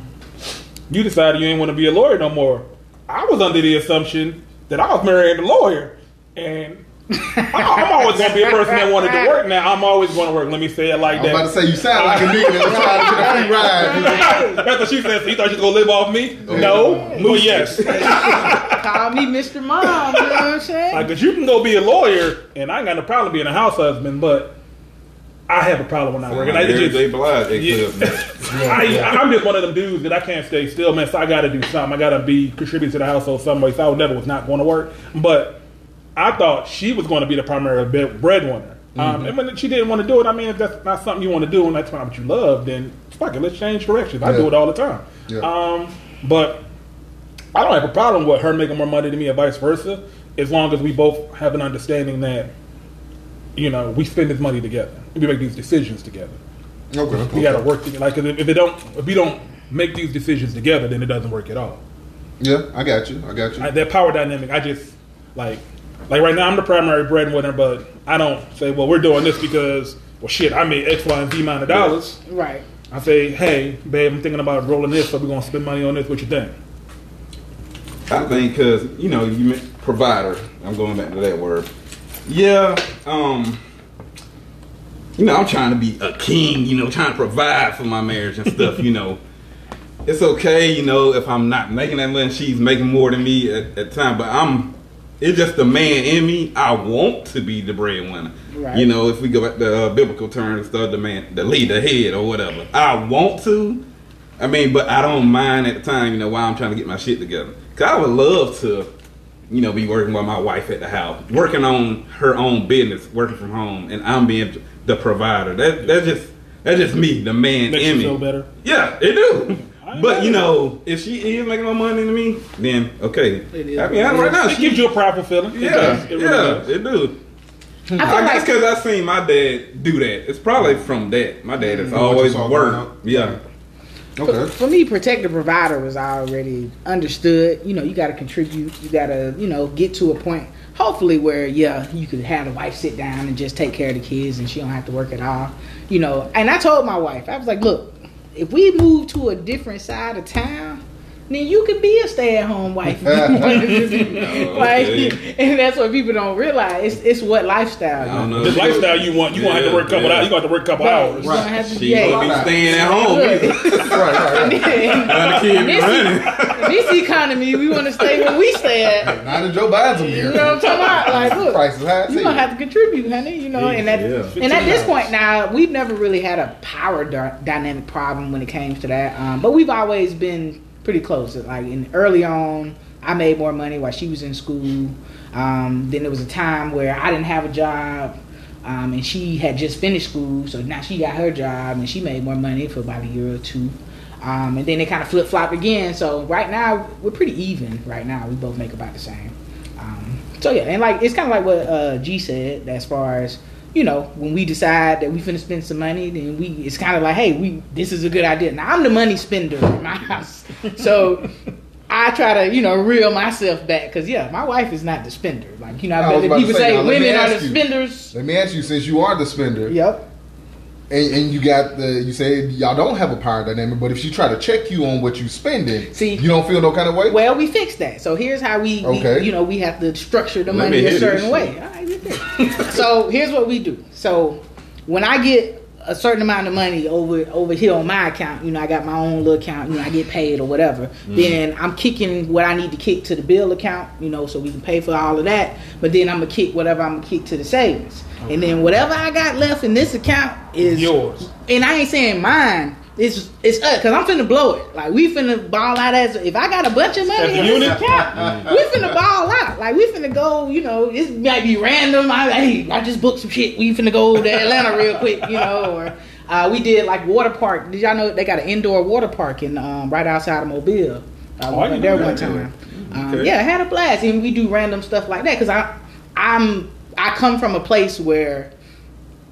you decided you didn't want to be a lawyer no more. I was under the assumption that I was marrying a lawyer, and I- I'm always going to be a person that wanted to work. Now I'm always going to work. Let me say it like I'm about that. to say you sound like a nigga that was trying to get a free ride. That's what she said. So you thought you was going to live off me? No, but yes. Call me Mr. Mom. You know what I'm saying? Like, cause you can go be a lawyer, and I ain't got no problem being a house husband, but I have a problem when I work. And I Mary just, J. Blige, they Yeah. clip. I, I'm just one of them dudes that I can't stay still, man. So I got to do something. I got to be contributing to the household some way. So I never was not going to work, but I thought she was going to be the primary bre- breadwinner. Um, and when she didn't want to do it, I mean, if that's not something you want to do and that's not what you love, then fuck it, let's change directions. I Yeah. do it all the time. Yeah. Um, but I don't have a problem with her making more money than me, or vice versa, as long as we both have an understanding that you know we spend this money together. We make these decisions together. Okay, We got to work together. Like if, if it don't, if we don't make these decisions together, then it doesn't work at all. Yeah, I got you. I got you. I, that power dynamic, I just like, like right now I'm the primary breadwinner, but I don't say, well, we're doing this because, well, shit, I made X, Y, and Z amount of dollars. right. I say, hey, babe, I'm thinking about rolling this, so we're gonna spend money on this. What you think? I think because you know you meant provider. I'm going back to that word. Yeah. Um. You know, I'm trying to be a king, you know, trying to provide for my marriage and stuff, you know. It's okay, you know, if I'm not making that money, she's making more than me at, at time, but I'm, it's just the man in me. I want to be the breadwinner. Right. You know, if we go back to uh, biblical terms, the, the man, the leader, head, or whatever. I want to. I mean, but I don't mind at the time, you know, while I'm trying to get my shit together. Cause I would love to, you know, be working with my wife at the house, working on her own business, working from home, and I'm being the provider. That that's just that's just me, the man Makes in you me. feel better. Yeah, it do. But you know. know, if she is making more money than me, then okay. It is. I mean, right now It she gives you a prideful feeling. It yeah, does. It really yeah, does. it do. I feel I guess like because I seen my dad do that. It's probably from that. My dad has Mm, what you always saw growing worked. up? Yeah. Okay. For me, protect the provider was already understood. You know, you got to contribute. You got to, you know, get to a point, hopefully, where yeah, you could have the wife sit down and just take care of the kids, and she don't have to work at all. You know, and I told my wife, I was like, look, if we move to a different side of town. Then you could be a stay-at-home wife. if you wanted to be. like, Okay. and that's what people don't realize. It's, it's what lifestyle. I you don't know. The lifestyle you want, you want to have to work a couple Yeah, hours. You got to work a couple Right. hours. You're gonna have to She yeah. gonna be staying at home. Look. right, right, right. Let the kid This- running. This economy, we want to stay where we stay at. Not in Joe Biden's here. You know what I'm talking about? Like, look, Price is high. you're gonna have to contribute, honey. You know, and at Yeah. and at this point now, we've never really had a power dy- dynamic problem when it came to that. Um, but we've always been pretty close. Like in early on, I made more money while she was in school. Um, then there was a time where I didn't have a job. Um, and she had just finished school, so now she got her job and she made more money for about a year or two. Um, and then they kind of flip flop again. So right now we're pretty even. Right now we both make about the same. Um, so yeah, and like it's kind of like what uh, G said as far as you know when we decide that we finna spend some money, then we it's kind of like hey we this is a good idea. Now I'm the money spender in my house, so. I try to, you know, reel myself back because, yeah, my wife is not the spender. Like, you know, I was I about people say, say now, let me women are the you. spenders. Let me ask you, since you are the spender, Yep. And, and you got the, you say y'all don't have a power dynamic, but if she try to check you on what you spending, See- you don't feel no kind of way. Well, we fixed that. So here's how we, we- Okay. you know, we have to structure the Let money a hear this certain way. All right, we fixed. so here's what we do. So when I get a certain amount of money over over here on my account, you know, I got my own little account, you know, I get paid or whatever. Mm. Then I'm kicking what I need to kick to the bill account, you know, so we can pay for all of that. But then I'm gonna kick whatever I'm gonna kick to the savings, and then whatever I got left in this account is Yours. and I ain't saying mine. It's it's us because I'm finna blow it. Like we finna ball out as if I got a bunch of money in this account, we finna ball out. Like we finna go. You know, it might be random. I hey, I just booked some shit. We finna go to Atlanta real quick. You know, or uh, we did like water park. Did y'all know they got an indoor water park in um, right outside of Mobile? Uh, Oh, I went there one time. Um, Okay. yeah, I had a blast, and we do random stuff like that because I I'm I come from a place where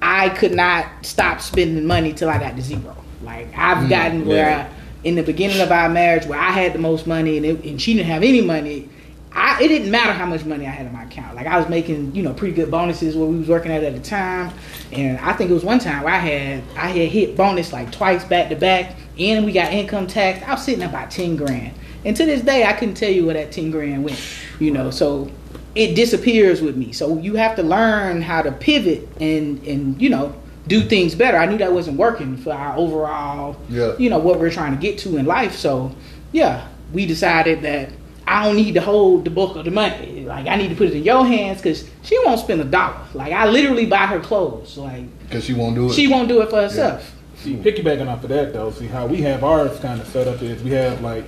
I could not stop spending money till I got to zero. Like I've mm, gotten where yeah. I, in the beginning of our marriage, where I had the most money and, it, and she didn't have any money. I, it didn't matter how much money I had in my account. Like I was making, you know, pretty good bonuses where we was working at at the time, and I think it was one time where I had I had hit bonus like twice back to back, and we got income tax. I was sitting about ten grand, and to this day I couldn't tell you where that ten grand went. You know, so it disappears with me. So you have to learn how to pivot and and you know do things better. I knew that wasn't working for our overall, Yeah. you know, what we're trying to get to in life. So yeah, we decided that I don't need to hold the bulk of the money. Like I need to put it in your hands because she won't spend a dollar. Like I literally buy her clothes. Like Because she won't do it. she won't do it for herself. See, piggybacking off of that though, see how we have ours kind of set up is we have like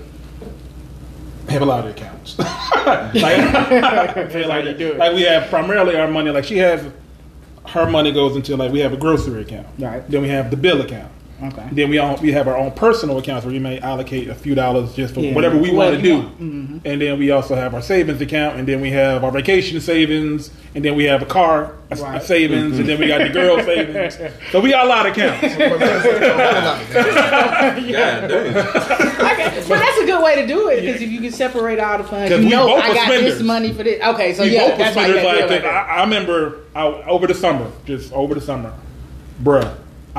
have a lot of accounts. like, like, like we have primarily our money. Like she has her money goes into like we have a grocery account. Right. Then we have the bill account. Okay. Then we all we have our own personal accounts where we may allocate a few dollars just for Yeah. whatever we What want to do. want. Mhm. And then we also have our savings account, and then we have our vacation savings, and then we have a car a- a Right. savings, and then we got the girl savings. So we got a lot of accounts. God damn. Okay, but that's a good way to do it because if you can separate all the funds, you know I got spenders. this money for this. Okay, so we yeah, both that's why you spenders gotta like, like that. that. I, I remember I, over the summer, just over the summer, bruh.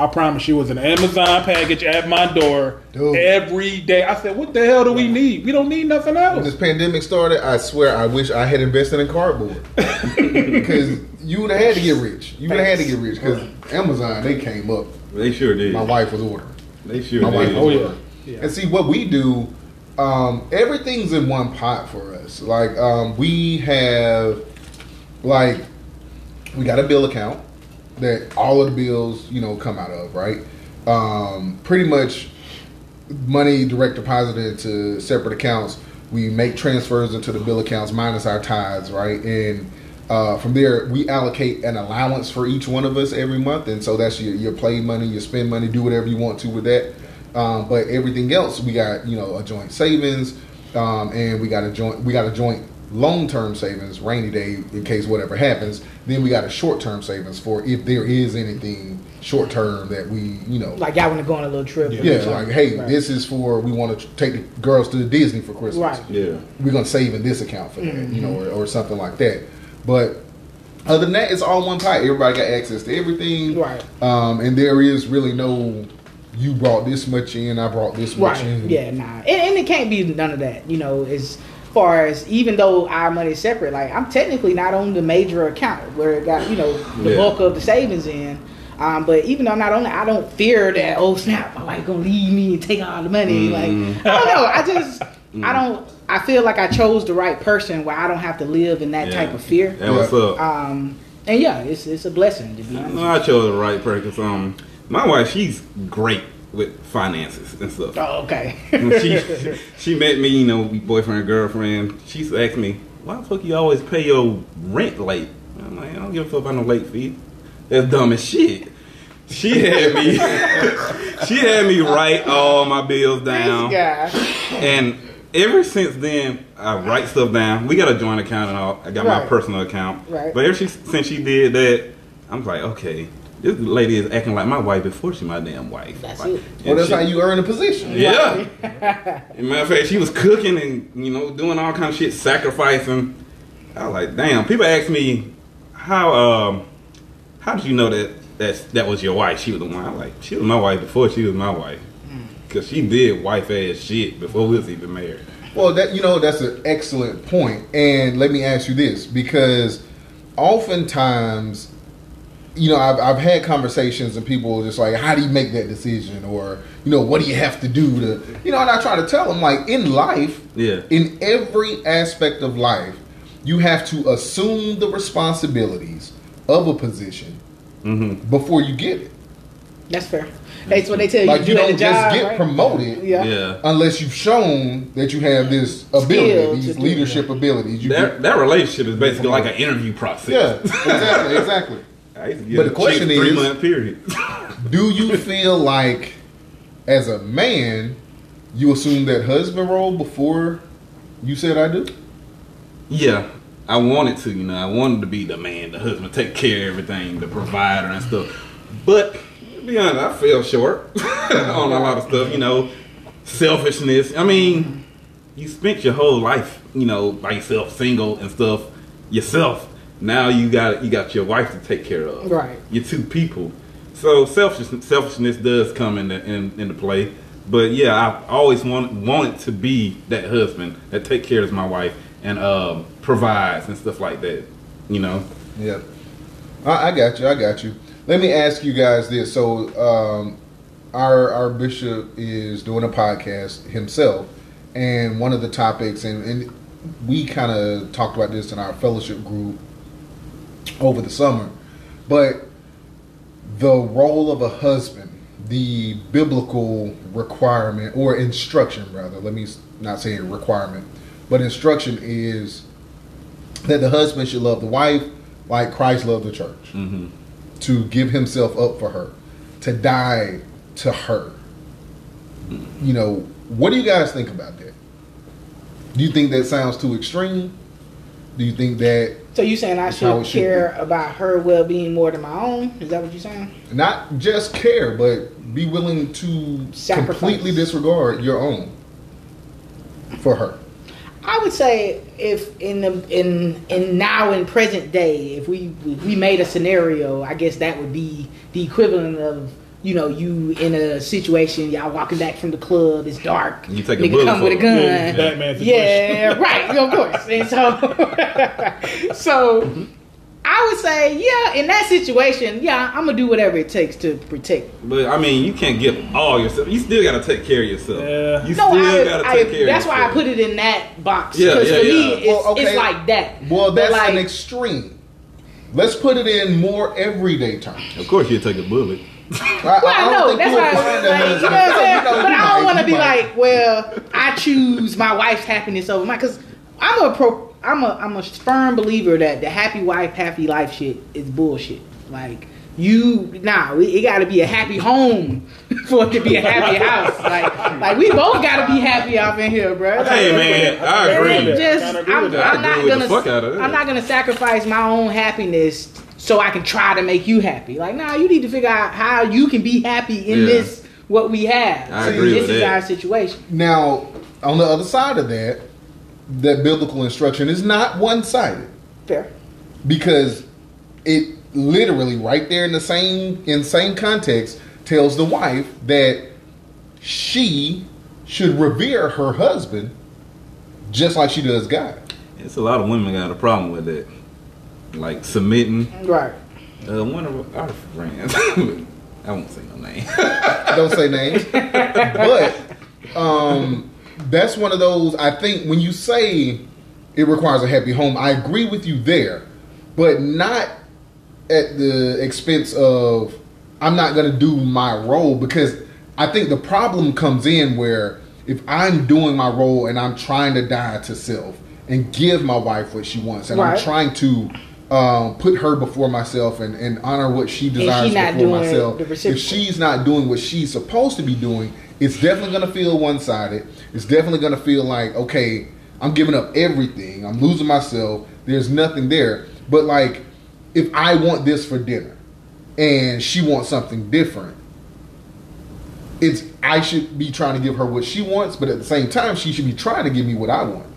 I promise you, it was an Amazon package at my door Dude. every day. I said, "What the hell do we need? We don't need nothing else." When else." this pandemic started, I swear I wish I had invested in cardboard. Because you would have had to get rich. You would have had to get rich. Because Amazon, they came up. They sure did. My wife was ordering. They sure My did. wife Oh, yeah. ordering. Yeah. And see what we do. Um, everything's in one pot for us. Like um, we have, like, we got a bill account that all of the bills, you know, come out of, right? Um, pretty much money direct deposited into separate accounts. We make transfers into the bill accounts minus our tithes, right? And uh, from there, we allocate an allowance for each one of us every month, and so that's your your play money, your spend money, do whatever you want to with that. Um, but everything else, we got you know a joint savings, um, and we got a joint we got a joint long term savings, rainy day in case whatever happens. Then we got a short term savings for if there is anything short term that we you know Like y'all want to go on a little trip. Yeah. yeah, like hey, Right. this is for we want to take the girls to Disney for Christmas. Right. Yeah. We're gonna save in this account for that, Mm-hmm. you know, or, or something like that. But other than that, it's all one pie. Everybody got access to everything, Right. Um, and there is really no you brought this much in, I brought this much Right. in. Yeah, nah. And, and it can't be none of that, you know, as far as even though our money is separate, like I'm technically not on the major account where it got, you know, the Yeah. bulk of the savings in. Um, but even though I'm not on it, I don't fear that, oh snap, my wife gonna leave me and take all the money. Like I don't know. I just I don't I feel like I chose the right person where I don't have to live in that Yeah. type of fear. That what's up. Um and yeah, it's it's a blessing to be honest. No, I chose the right person. Um, my wife, she's great with finances and stuff. Oh, okay. She she met me, you know, boyfriend girlfriend. She asked me, "Why the fuck you always pay your rent late?" I'm like, "I don't give a fuck about no late fee." That's dumb as shit. She had me. she had me write all my bills down, and ever since then, I write stuff down. We got a joint account and all. I got my personal account. Right. But ever since she did that, I'm like, okay, this lady is acting like my wife before she my damn wife. That's Like, it. Well, and that's she- how you earn a position. yeah. As a matter of fact, she was cooking and you know doing all kind of shit, sacrificing. I was like, damn. People ask me how um how did you know that that's that was your wife? She was the one. I'm like, she was my wife before she was my wife. Cause she did wife ass shit before we was even married. Well, that you know that's an excellent point. And let me ask you this because oftentimes, you know, I've, I've had conversations and people are just like, "How do you make that decision?" Or you know, what do you have to do to, you know? And I try to tell them like, in life, Yeah. in every aspect of life, you have to assume the responsibilities of a position Mm-hmm. before you get it. That's fair. That's what they tell you. Like to you do at don't just job, get right? promoted Yeah. Yeah. unless you've shown that you have this ability, Skill these do leadership abilities. You That that relationship is basically like an interview process. yeah, exactly, exactly. I used to give But the question chick three is- month period. Do you feel like, as a man, you assume that husband role before you said I do? Yeah, I wanted to, you know, I wanted to be the man, the husband, take care of everything, the provider and stuff. But to be honest, I fell short on a lot of stuff, you know, selfishness. I mean, you spent your whole life, you know, by yourself, single and stuff, yourself. Now you got you got your wife to take care of. Right. You're two people. So selfishness, selfishness does come into in, into play. But yeah, I always want, wanted to be that husband that take care of my wife and um, provides and stuff like that. You know. Yeah, I, I got you. I got you. Let me ask you guys this. So, um, our our bishop is doing a podcast himself, and one of the topics, and, and we kind of talked about this in our fellowship group over the summer, but the role of a husband, the biblical requirement or instruction, rather. Let me not say a requirement, but instruction is that the husband should love the wife like Christ loved the church, Mm-hmm. to give himself up for her, to die to her. You know, what do you guys think about that? Do you think that sounds too extreme? Do you think that So you saying I should it should care about her well being more than my own? Is that what you're saying? not just care, but be willing to Sacrifice. completely disregard your own for her? I would say if in the in in now in present day, if we if we made a scenario, I guess that would be the equivalent of you know you in a situation, y'all walking back from the club, it's dark, You take a nigga bullet come with a gun, it. Yeah, Batman yeah, right, of course, and so so. I would say, yeah, in that situation, yeah, I'm gonna do whatever it takes to protect. But I mean, you can't give all yourself. You still got to take care of yourself. Yeah. You No, still I, got to I, take care that's why I put it in that box. Yeah, Because yeah, for me, yeah. it's, Well, okay. it's like that. Well, that's like, an extreme. Let's put it in more everyday terms. Of course, you take a bullet. I, Well, I know that's why. find a Like, you know what I'm saying? you know, but I don't want to be might. like, well, I choose my wife's happiness over mine because I'm a pro. I'm a I'm a firm believer that the happy wife, happy life shit is bullshit. Like you, nah, it got to be a happy home for it to be a happy house. Like like we both got to be happy out in here, bro. Hey man, I agree. And with that. just, Kinda agree I'm. I'm not gonna, the fuck out of that. I'm not gonna sacrifice my own happiness so I can try to make you happy. Like, nah, you need to figure out how you can be happy in Yeah. this what we have. I See, agree this with is that. our situation. Now, on the other side of that, that biblical instruction is not one sided Fair. because it literally right there in the same in same context tells the wife that she should revere her husband just like she does God. It's a lot of women got a problem with that, like submitting. Right. Uh, one of our friends, I won't say no name. Don't say names, but um, that's one of those. I think when you say it requires a happy home, I agree with you there, but not at the expense of I'm not going to do my role because I think the problem comes in where if I'm doing my role and I'm trying to die to self and give my wife what she wants and Right. I'm trying to um, put her before myself and, and honor what she desires not before myself. If she's not doing what she's supposed to be doing, it's definitely going to feel one sided. It's definitely going to feel like, okay, I'm giving up everything. I'm losing myself. There's nothing there. But like, if I want this for dinner and she wants something different, it's I should be trying to give her what she wants, but at the same time, she should be trying to give me what I want.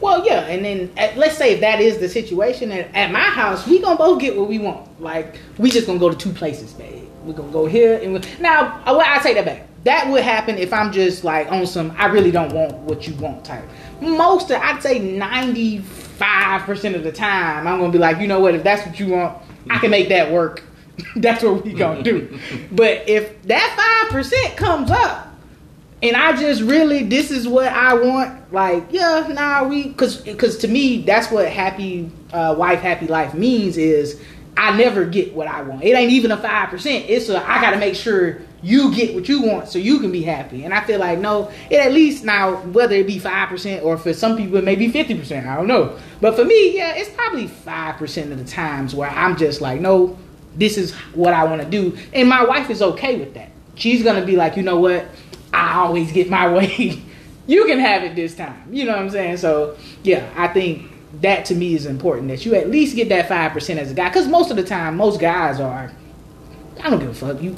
Well, yeah, and then at, let's say if that is the situation, and at my house, we gonna both get what we want. Like we just gonna go to two places, babe. We gonna go here and we, now. Well, I take that back. That would happen if I'm just like on some. I really don't want what you want type. Most, of, I'd say ninety five percent of the time, I'm gonna be like, you know what? If that's what you want, I can make that work. that's what we gonna do. but if that five percent comes up, and I just really this is what I want. Like, yeah, nah, we because because to me that's what happy uh, wife, happy life means is I never get what I want. It ain't even a five percent. It's a I got to make sure you get what you want so you can be happy. And I feel like no, it at least now whether it be five percent or for some people it may be fifty percent. I don't know, but for me, yeah, it's probably five percent of the times where I'm just like, no, this is what I want to do, and my wife is okay with that. She's gonna be like, you know what, I always get my way. you can have it this time. You know what I'm saying? So yeah, I think that to me is important that you at least get that five percent as a guy, because most of the time, most guys are, I don't give a fuck you.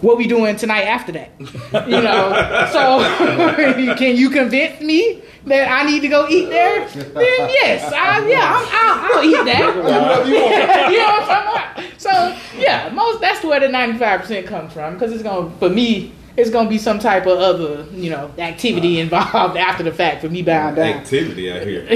What we doing tonight after that? You know, so can you convince me that I need to go eat there? Then yes, I, yeah, I'm, I'll, I'll eat that. you know what I'm talking about? So yeah, most that's where the 95 percent comes from because it's gonna for me. It's gonna be some type of other, you know, activity involved after the fact for me bowing down. Activity out here.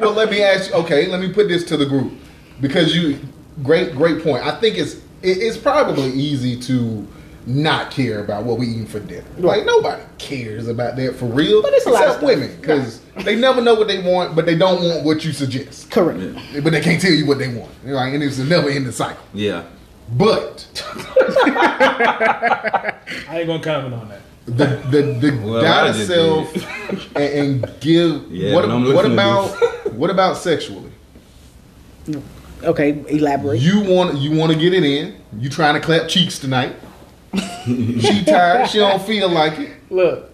well, let me ask you. Okay, let me put this to the group because you great great point. I think it's it, it's probably easy to not care about what we eating for dinner. Like nobody cares about that for real, But it's a lot of except women because they never know what they want, but they don't want what you suggest. Correct. But they can't tell you what they want. Right, and it's a never ending cycle. Yeah. But I ain't gonna comment on that. the the, the Well, die I to just self and, and give Yeah, what, but I'm what listening to about what about sexually? Okay, elaborate. You want you want to get it in. You trying to clap cheeks tonight. she tired. She don't feel like it. Look,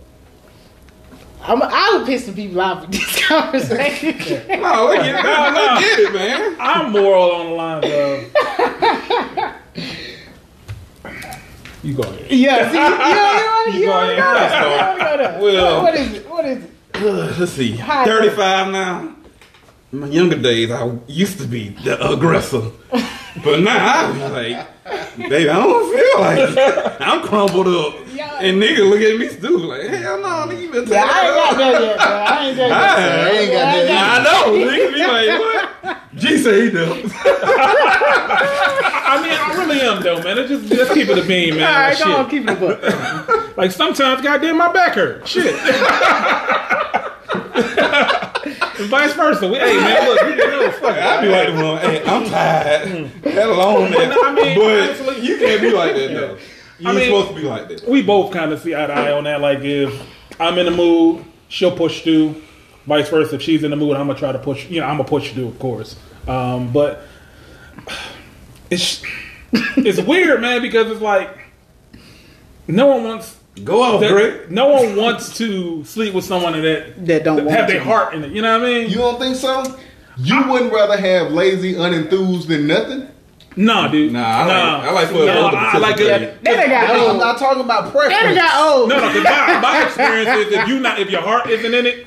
I'm, I would piss some people off with this conversation. No, let's get, no, let's get it, man. I'm moral on the lines of. You go ahead. yeah, see, you you You go ahead. know Let's that. go. You don't. Well- what is it? What is it? Let's see. Hi. 35 now. In my younger days, I used to be the aggressor. But now I'm like, baby, I don't feel like it. I'm crumpled up. Yeah. And nigga look at me stupid like, hell no, nigga, you been Yeah, I ain't got there yet, bro. I ain't there yet. I ain't got there I know nigga be like, what? G say he does. I mean, I really am though, man. Let's just let's keep it a beam, man. All right, Like, go on, keep it a book. Like sometimes, goddamn, my back hurt. Shit. and vice versa. We, hey man, look, you know, fuck it. I be like, well, hey, I'm tired. That alone, man. I mean, but honestly- you can't be like that though. You I ain't mean- supposed to be like that. we both kind of see eye to eye on that. Like if I'm in the mood, she'll push through. Vice versa, if she's in the mood, I'm gonna try to push. You know, I'm gonna push through, of course. Um, but it's it's weird, man, because it's like no one wants. Go off, that- Greg. no one wants to sleep with someone that That don't want have their heart in it. You know what I mean? You don't think so? You wouldn't rather have lazy, unenthused than nothing? Nah, dude. Nah, I like- I like for no, I like it. Then they got I'm not talking about Then preference. they got old. No, no, because my, my experience is if you not if your heart isn't in it,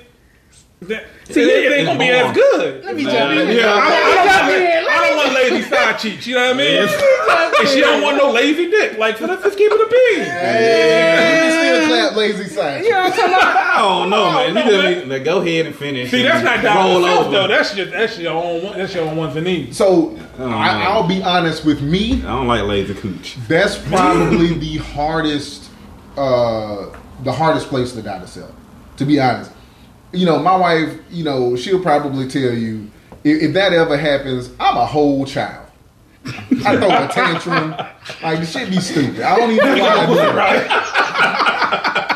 then, See, it, it ain't gonna be as good. Let me jump in. Yeah, I Let me don't, I I don't want lazy side cheeks. You know what I mean? and she don't want no lazy dick. Like, so let's just keep it a bean. You can still clap lazy side. You know what I'm talking about? I don't know, man. no, You just man. need- go ahead and finish. See, that's not down roll over. though. That's just that's your own. one- That's your own wants and needs. So I, no. I'll be honest with me. I don't like lazy cooch. That's probably the hardest, uh, the hardest place to die to sell. To be honest, you know, my wife, you know, she'll probably tell you if, if that ever happens, I'm a whole child. I throw a tantrum, like the shit be stupid. I don't even know why I do it.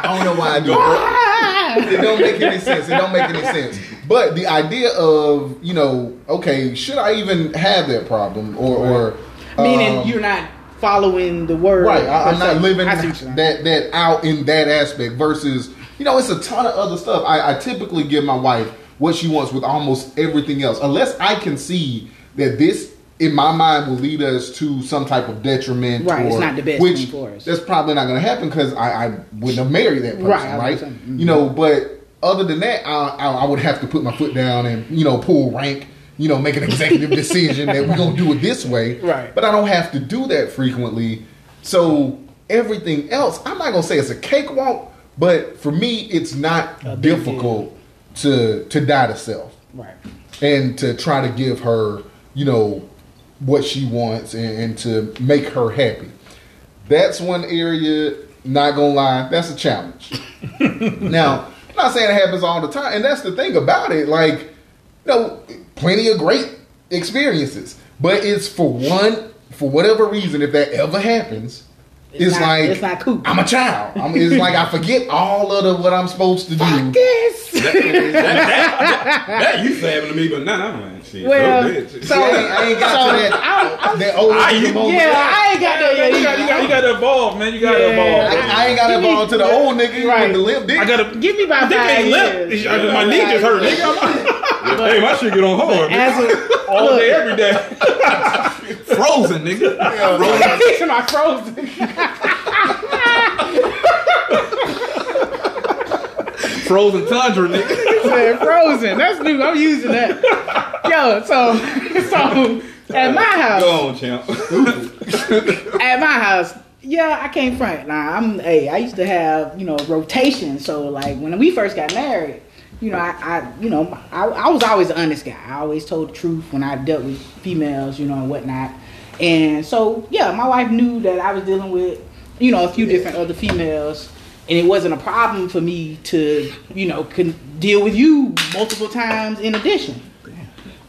I don't know why I do it. It don't make any sense. It don't make any sense. But the idea of you know, okay, should I even have that problem or or Meaning um, you're not following the word. Right, I, I'm not living I see what you're saying. that that out in that aspect. Versus, you know, it's a ton of other stuff. I, I typically give my wife what she wants with almost everything else, unless I can see that this, in my mind, will lead us to some type of detriment. Right, it's not the best which thing for us. That's probably not going to happen because I, I wouldn't have married that person, Right, right? mhm. You know, but other than that, I, I, I would have to put my foot down and you know pull rank. You know, make an executive decision that we're gonna do it this way. Right. But I don't have to do that frequently. So everything else, I'm not gonna say it's a cakewalk, but for me, it's not difficult to to die to self Right. and to try to give her, you know, what she wants and, and to make her happy. That's one area. Not gonna lie, that's a challenge. now, I'm not saying it happens all the time, and that's the thing about it. Like, you know, plenty of great experiences, but it's for one, for whatever reason, if that ever happens, it's, It's not- like it's not cool. I'm a child. I'm, it's like I forget all of the what I'm supposed to do. This. That used to happen to me, but now I'm like, shit. Well, so bitch. so- I ain't, got So, to that, I'm- I'm- that old I used- moment. Yeah, I ain't got that yet. You got, you got, you got to evolve, man. You got to Yeah. evolve. I, I ain't got to Give me- evolve to the old nigga Right. with the limp dick. I got to. Give me about Dick five ain't limp. years. It's- My knee just hurt, nigga. hey, my shit get on hard. As a, All day, every day. Frozen, nigga. These are my frozen. Frozen tundra, nigga. said frozen. That's new. I'm using that. Yo, so so at my house, Go on, champ. at my house, yeah, I can't front. Nah, I'm. Hey, I used to have you know rotation. So like when we first got married, you know, I, I you know, I, I was always the honest guy. I always told the truth when I dealt with females, you know, and whatnot. And so yeah, my wife knew that I was dealing with you know a few different other females. And it wasn't a problem for me to, you know, deal with you multiple times in addition.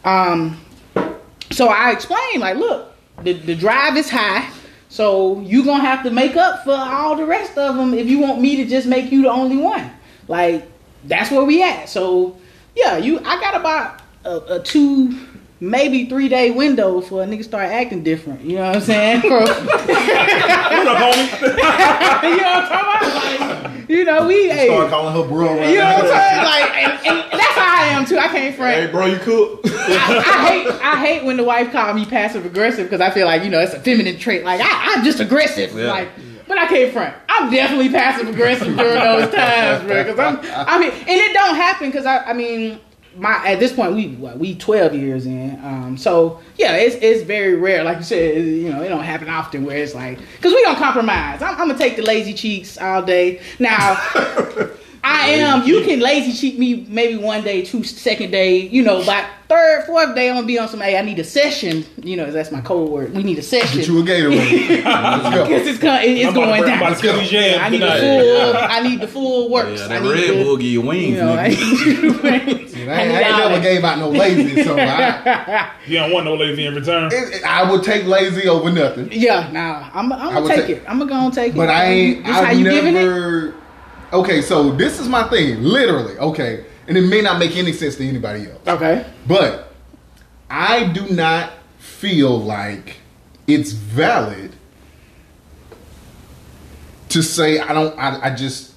Um, so I explained, like, look, the, the drive is high, so you gonna have to make up for all the rest of them if you want me to just make you the only one. Like, that's where we at. So, yeah, you, I got about a, a two, maybe three day window for a nigga start acting different. You know what I'm saying? For- What up, homie? you know what I'm talking about? Like, you know, we, hey, Start calling her bro. Right you know what I'm saying? Like, and, and that's how I am too. I can't front. Hey, bro, you cool? I, I hate I hate when the wife call me passive aggressive because I feel like you know it's a feminine trait. Like I, I'm just aggressive. Yeah. Like, but I can't front. I'm definitely passive aggressive during those times, bro. Because I'm I mean, and it don't happen because I I mean. My at this point we what, we twelve years in, um, so yeah, it's it's very rare. Like you said, you know, it don't happen often where it's like because we don't compromise. I'm, I'm gonna take the lazy cheeks all day. Now, I am. You can lazy cheat me maybe one day, two second day. You know, by third, fourth day, I'm gonna be on some. Hey, I need a session. You know, that's my code word. We need a session. Get you a Gatorade. Let's go. Because it's, co- it's I'm going down. about to kill these yams I need the full. I need the full works. Yeah, I that need Red the, Bull give you wings, You know, I nigga. need, I, ain't- I ain't never gave out no lazy, so I, You don't want no lazy in return. it, it- I would take lazy over nothing. Yeah, nah. I'm, I'm gonna take take- it. I'm gonna go and take it. But I ain't. This I've you giving it? Never. Okay, so this is my thing, literally. Okay, and it may not make any sense to anybody else, Okay. but I do not feel like it's valid to say I don't. I, I just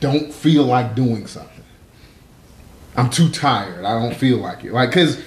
don't feel like doing something. I'm too tired. I don't feel like it. Like, cause,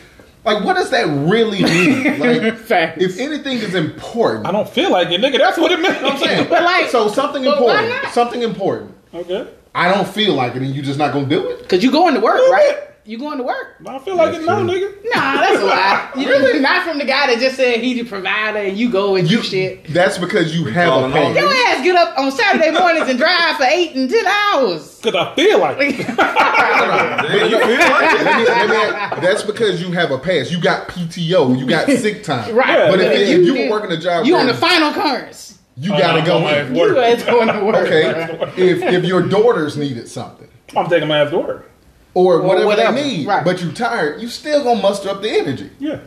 like, what does that really mean? Like, Facts. if anything is important, I don't feel like it, nigga. That's what it means. I'm saying. But like- so something important, something important. Okay. I don't feel like it, and you just not gonna do it. Cause you going to work, Little right? bit. You going to work? I feel like it, no, nigga. Nah, that's a lie. You really not from the guy that just said he the provider and you go and do You shit. That's because you have a calling all pain. Your ass get up on Saturday mornings and drive for eight and ten hours. Because I feel like it. You feel like it? Let me- let me- that's because you have a pass. You got PTO. You got sick time. Right. But if, if you you were working a job, You where on the final currents. You Oh, gotta no, go I'm in. at work. You ass going to work. Okay. if if your daughters needed something I'm taking my ass to work. or whatever, whatever, they need, right. but you tired, you still gonna muster up the energy. Yeah.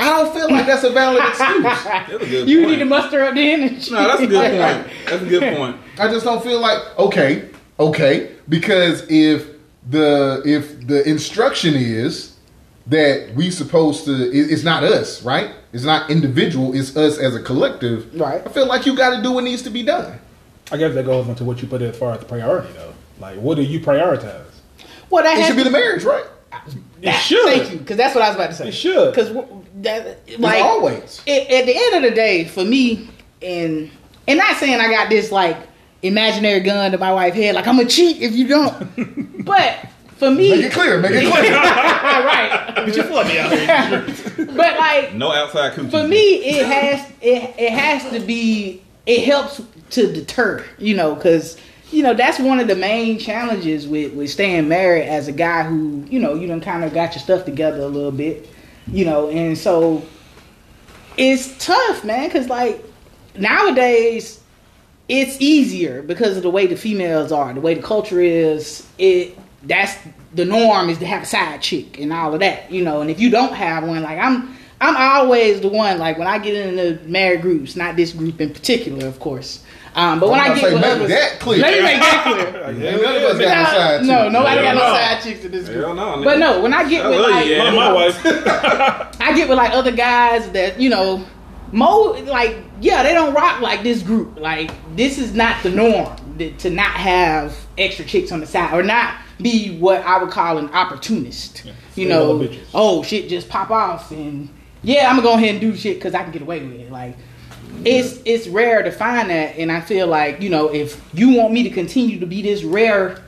I don't feel like that's a valid excuse. That's a good You point. need to muster up the energy. No, that's a good point. That's a good point. I just don't feel like okay, okay, because if the if the instruction is that we supposed to, it's not us, right? It's not individual. It's us as a collective. Right. I feel like you got to do what needs to be done. I guess that goes into what you put as far as the priority, though. Like, what do you prioritize? Well, that It has should be the marriage, right? It should. Thank you, because that's what I was about to say. It should. Because that, Like like, always. it, at the end of the day, for me, and and not saying I got this like imaginary gun to my wife's head, like I'm gonna cheat if you don't. but for me, Make it clear. Make it clear. right? Get your flooding out here. But like No outside coochie. for me, it has it it has to be. It helps to deter, you know, because you know that's one of the main challenges with with staying married as a guy who you know you done kind of got your stuff together a little bit, you know, and so it's tough, man, because like nowadays it's easier because of the way the females are, the way the culture is. It that's the norm is to have a side chick and all of that, you know. And if you don't have one, like I'm, I'm always the one. Like when I get into married groups, not this group in particular, of course. Um, but when I'm I get to with say, others, that clear. let me make that clear. Ain't none of us got no side no, chicks. nobody got no side chicks in this group. Hell no, but no, when I get I with like, you, Not my wife. I get with like other guys that you know, mo like yeah, they don't rock like this group. Like this is not the norm to not have extra chicks on the side or not be what I would call an opportunist. you know, all the bitches. oh shit, just pop off and yeah, I'm gonna go ahead and do shit because I can get away with it. Like it's it's rare to find that, and I feel like you know if you want me to continue to be this rare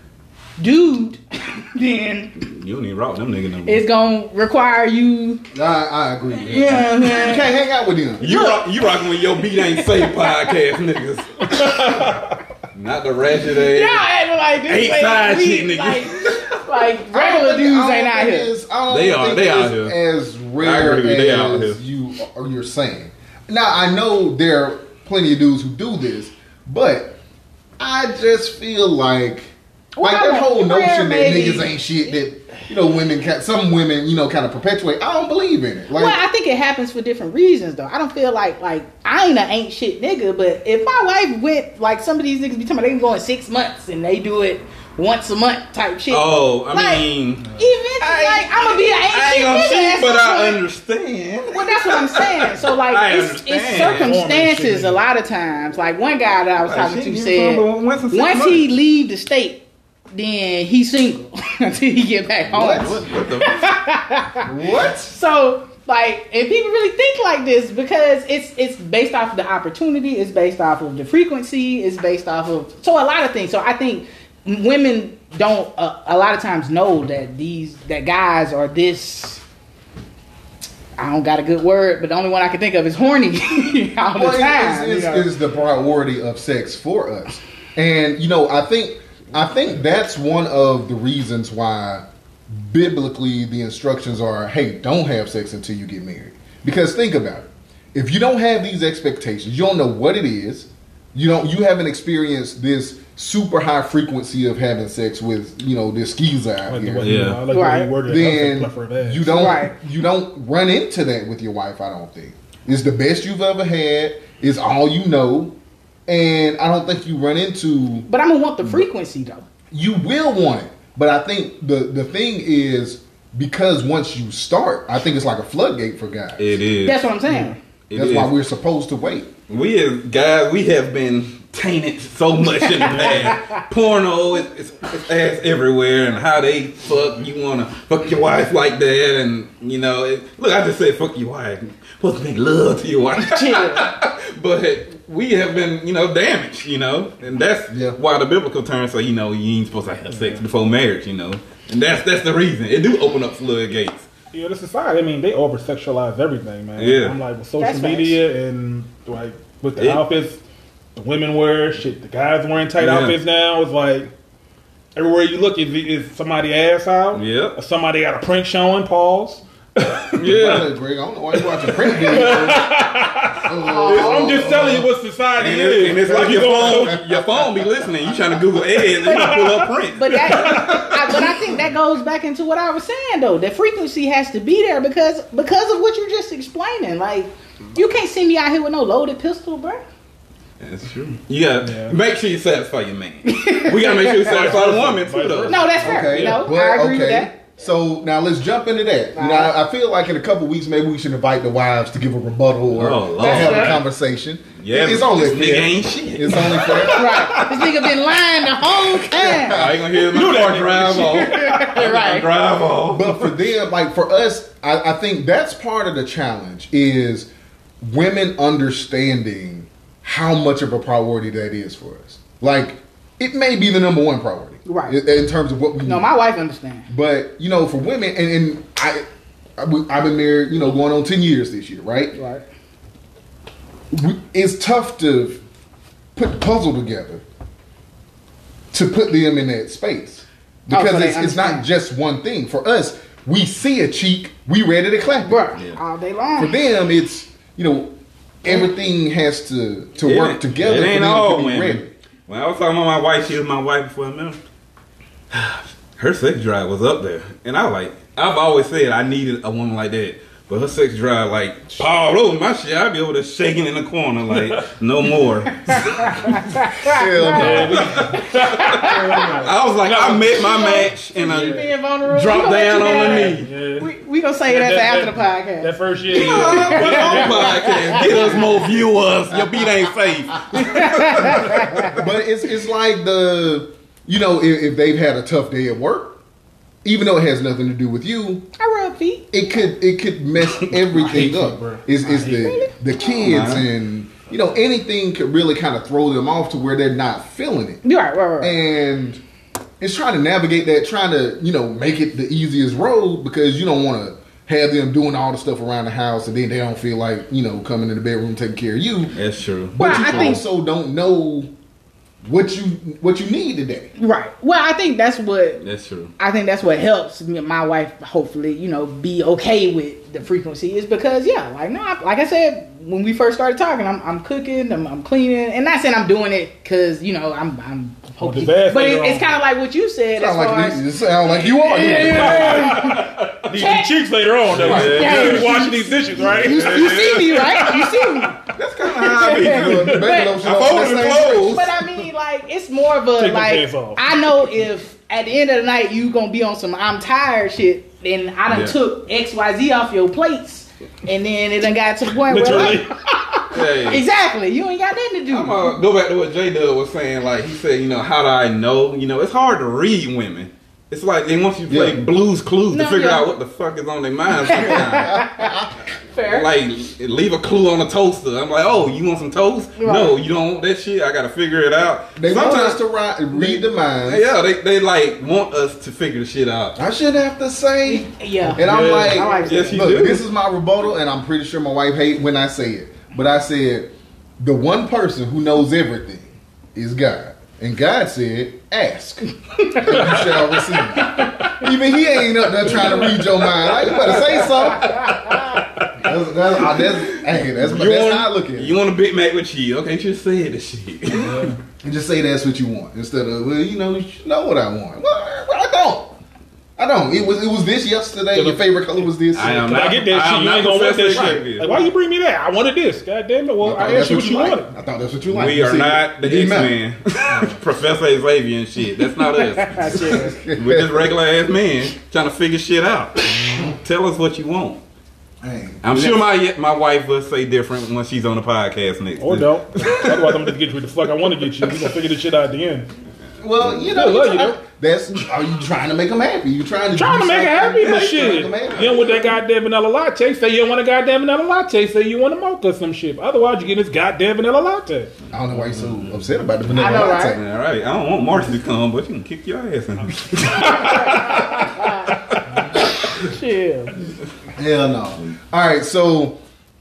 dude, then You don't even rock them niggas no more. it's gonna require you. I, I agree. with that. Yeah, You can't hang out with them. You rock, you rocking with your beat ain't safe podcast niggas. Not the ratchet Y'all ass. acting like this. Ain't like, side we- chick, nigga. Like, like regular dudes I ain't out think here. it's- I don't They are, they it's out here. As rare agree with you, they out as here. you or you're saying. Now I know there are plenty of dudes who do this, but I just feel like like that whole notion that niggas ain't shit that you know women some women you know kind of perpetuate. I don't believe in it. Like well, I think it happens for different reasons, though. I don't feel like like I ain't a ain't shit nigga, but if my wife went like some of these niggas be talking about they can go in six months and they do it once a month type shit. Oh, I Like, mean, even like I'm gonna be an ain't I shit ain't gonna nigga. see, but I point. understand. Well, that's what I'm saying. So like, it's, it's circumstances a lot of times. Like one guy that I was Like, talking shit, to said, once once he leave the state, then he's single until he get back home. What? What, what the? what? So like, and people really think like this because it's it's based off of the opportunity, it's based off of the frequency, it's based off of so a lot of things. So I think women don't uh, a lot of times know that these that guys are this. I don't got a good word, but the only one I can think of is horny all the Well, time. it's, you know? it's the priority of sex for us, and you know I think I think that's one of the reasons why biblically the instructions are hey, don't have sex until you get married. Because think about it. If you don't have these expectations, you don't know what it is, you don't you haven't experienced this super high frequency of having sex with, you know, this skeezer out like here. way Yeah. I like Right. you worded then said plethora of ass. you don't Right. you don't run into that with your wife. I don't think it's the best you've ever had. It's all you know, and I don't think you run into. But I'm gonna want the frequency though. You will want it, but I think the the thing is because once you start, I think it's like a floodgate for guys. It is. That's what I'm saying. It That's is. why we're supposed to wait. We have guys, we have been tainted so much in the past. Porno, it's, it's, it's ass everywhere, and how they fuck. You wanna fuck your wife like that, and you know, it, look, I just said fuck your wife. You're supposed to make love to your wife, but we have been, you know, damaged, you know, and that's Yeah. why the biblical terms say, you know, you ain't supposed to have sex before marriage, you know, and that's that's the reason. It do open up floodgates. Yeah, the society. I mean, they over sexualize everything, man. Yeah. I'm like with social That's facts. media and like with the Yeah. outfits, the women wear shit. The guys wearing tight Yeah. outfits now. It's like everywhere you look, is, is somebody ass out? Yeah, Or somebody got a print showing. Pause. Yeah. Greg, I don't know why you watching print videos. I'm just telling you what society And, is. it, and it's like your phone, your phone be listening. You trying to Google ads, and you pull up print. But that, I, but I think that goes back into what I was saying though. The frequency has to be there because because of what you're just explaining. Like you can't see me out here with no loaded pistol, bro. That's true. You gotta Yeah. make sure you satisfy your man. We gotta make sure you satisfy the woman too, though. No, that's fair. Okay, No, but, I agree okay. with that. So now let's jump into that. All Now. I feel like in a couple weeks maybe we should invite the wives to give a rebuttal or Oh, to Lord. have a conversation. Yeah, it's only this nigga fair. ain't shit. It's only fair. Right. This nigga been lying the whole time. I ain't gonna hear my car drive off. right. Drive off. but for them, like for us, I, I think that's part of the challenge is women understanding how much of a priority that is for us. Like it may be the number one priority, Right. In, in terms of what we No, need. my wife understands. But you know, for women, and, and I, I, I've been married, you know, going on ten years this year, right? Right. we- it's tough to put the puzzle together to put them in that space Oh, so because it's, it's not just one thing. For us, we see a cheek, we ready to clap. it. Bro, Yeah. all day long. For them, it's you know everything has to to It work together. It for ain't them all to be women. When I was talking about my wife, she was my wife before I met her. Her sex drive was up there, and I like. I've always said I needed a woman like that. But her sex drive, like, all over my shit. I'd be over there shaking in the corner, like, no more. Hell no. I was like, I met my match, and You I being vulnerable. dropped down let you on the knee. Yeah. We, we gonna say that, for after the podcast. That first year. Put yeah. on podcast. Get us more viewers. Your beat ain't safe. but it's it's like the you know if, if they've had a tough day at work, even though it has nothing to do with you, I rub feet. it could it could mess everything up. feet. Is is the the kids Nah. and you know anything could really kind of throw them off to where they're not feeling it, You're right, right, right. and it's trying to navigate that, trying to you know make it the easiest road because you don't want to have them doing all the stuff around the house and then they don't feel like you know coming in the bedroom taking care of you, That's true. but Well, you I think- also don't know what you what you need today. Right. Well, I think that's what That's true. I think that's what helps me, and my wife hopefully, you know, be okay with the frequency is because yeah, like no, I- like I said when we first started talking, I'm, I'm cooking, I'm, I'm cleaning, and not saying I'm doing it because you know I'm I'm hoping, his ass but it, it's kind of like what you said as Sound far like as you, it sound like you are. These them cheeks later on, though. Yeah. You be washing these dishes, right? you, you see me right, you see me. That's kind of how I be. The baby But- lotion I on folded the same clothes. But I mean, like, it's more of a Take like. I know if at the end of the night you gonna be on some I'm tired shit, then I done Yeah. took X Y Z off your plates, and then it done got to the point Literally. where like, Hey. exactly you ain't got nothing to do. I'm gonna go back to what J Dub was saying. Like he said, you know, how do I know? You know, it's hard to read women. It's like they once you play Yeah. Blue's Clues No, to figure yeah. out what the fuck is on their mind. Fair. like leave a clue on a toaster. I'm like, oh, you want some toast? Right. No, you don't want that shit. I gotta figure it out. They want us to write, read the minds. yeah, they they like want us to figure the shit out. I shouldn't have to say, yeah. and I'm Yeah. like, like Yes, you look, do. this is my rebuttal, and I'm pretty sure my wife hate when I say it, but I said the one person who knows everything is God. And God said, ask. and you shall receive. Even he ain't up there trying to read your mind. Like, you better say something. That's, that's, uh, that's, hey, that's, that's want, how I look at it. You want a Big Mac with cheese? Okay, just say the shit. And just say that's what you want instead of well, you know, you know what I want. Well, I don't. I don't. It was it was this yesterday. Your favorite color was this. I am I get that I shit. am You ain't gonna want that Professor shit. Xavier. Like, why you bring me that? I wanted this. God damn it. Well, thought I, that's asked you what you like. wanted. I thought that's what you like. we You are see, not the it didn't X Men, Professor Xavier and shit. That's not us. We're just regular ass men trying to figure shit out. Tell us what you want. Hey, I'm sure my my wife will say different when she's on the podcast next. Or don't. Otherwise, I'm gonna get you what the fuck I want to get you. We gonna figure this shit out at the end. Well, you know, Yeah, love you you, try- though. that's are you trying to make them happy? You trying to Trying to make her something- happy, but shit. You make them happy. don't want that goddamn vanilla latte. Say you don't want a goddamn vanilla latte. Say you want a mocha or some shit. Otherwise, you get this goddamn vanilla latte. I don't know why you're so upset about the vanilla I know, latte. right? All right, I don't want Marcy to come, but you can kick your ass in. Chill. Hell no. All right, so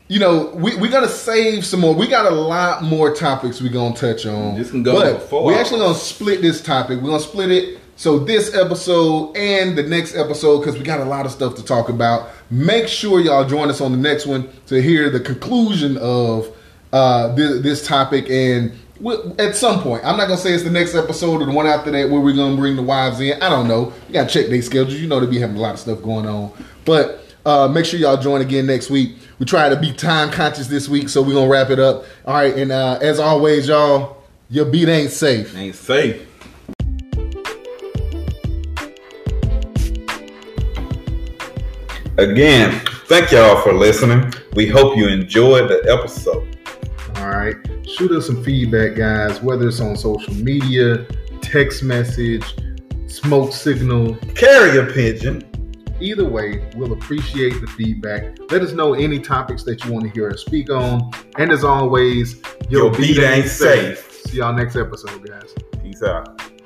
you know we we gotta save some more. We got a lot more topics we gonna touch on. This can go but we hours. actually gonna split this topic. We're gonna split it. So this episode and the next episode because we got a lot of stuff to talk about. Make sure y'all join us on the next one to hear the conclusion of uh, this, this topic and. we- At some point, I'm not gonna say it's the next episode or the one after that where we're gonna bring the wives in. I don't know. You gotta check their schedules. You know they be having a lot of stuff going on. But uh, make sure y'all join again next week. We try to be time conscious this week, so we're gonna wrap it up. All right, and uh, as always, y'all, your beat ain't safe. Ain't safe. Again, thank y'all for listening. We hope you enjoyed the episode. All right, shoot us some feedback, guys. Whether it's on social media, text message, smoke signal, Carrier pigeon. Either way, we'll appreciate the feedback. Let us know any topics that you want to hear us speak on. And as always, Your beat ain't safe. See y'all next episode, guys. Peace out.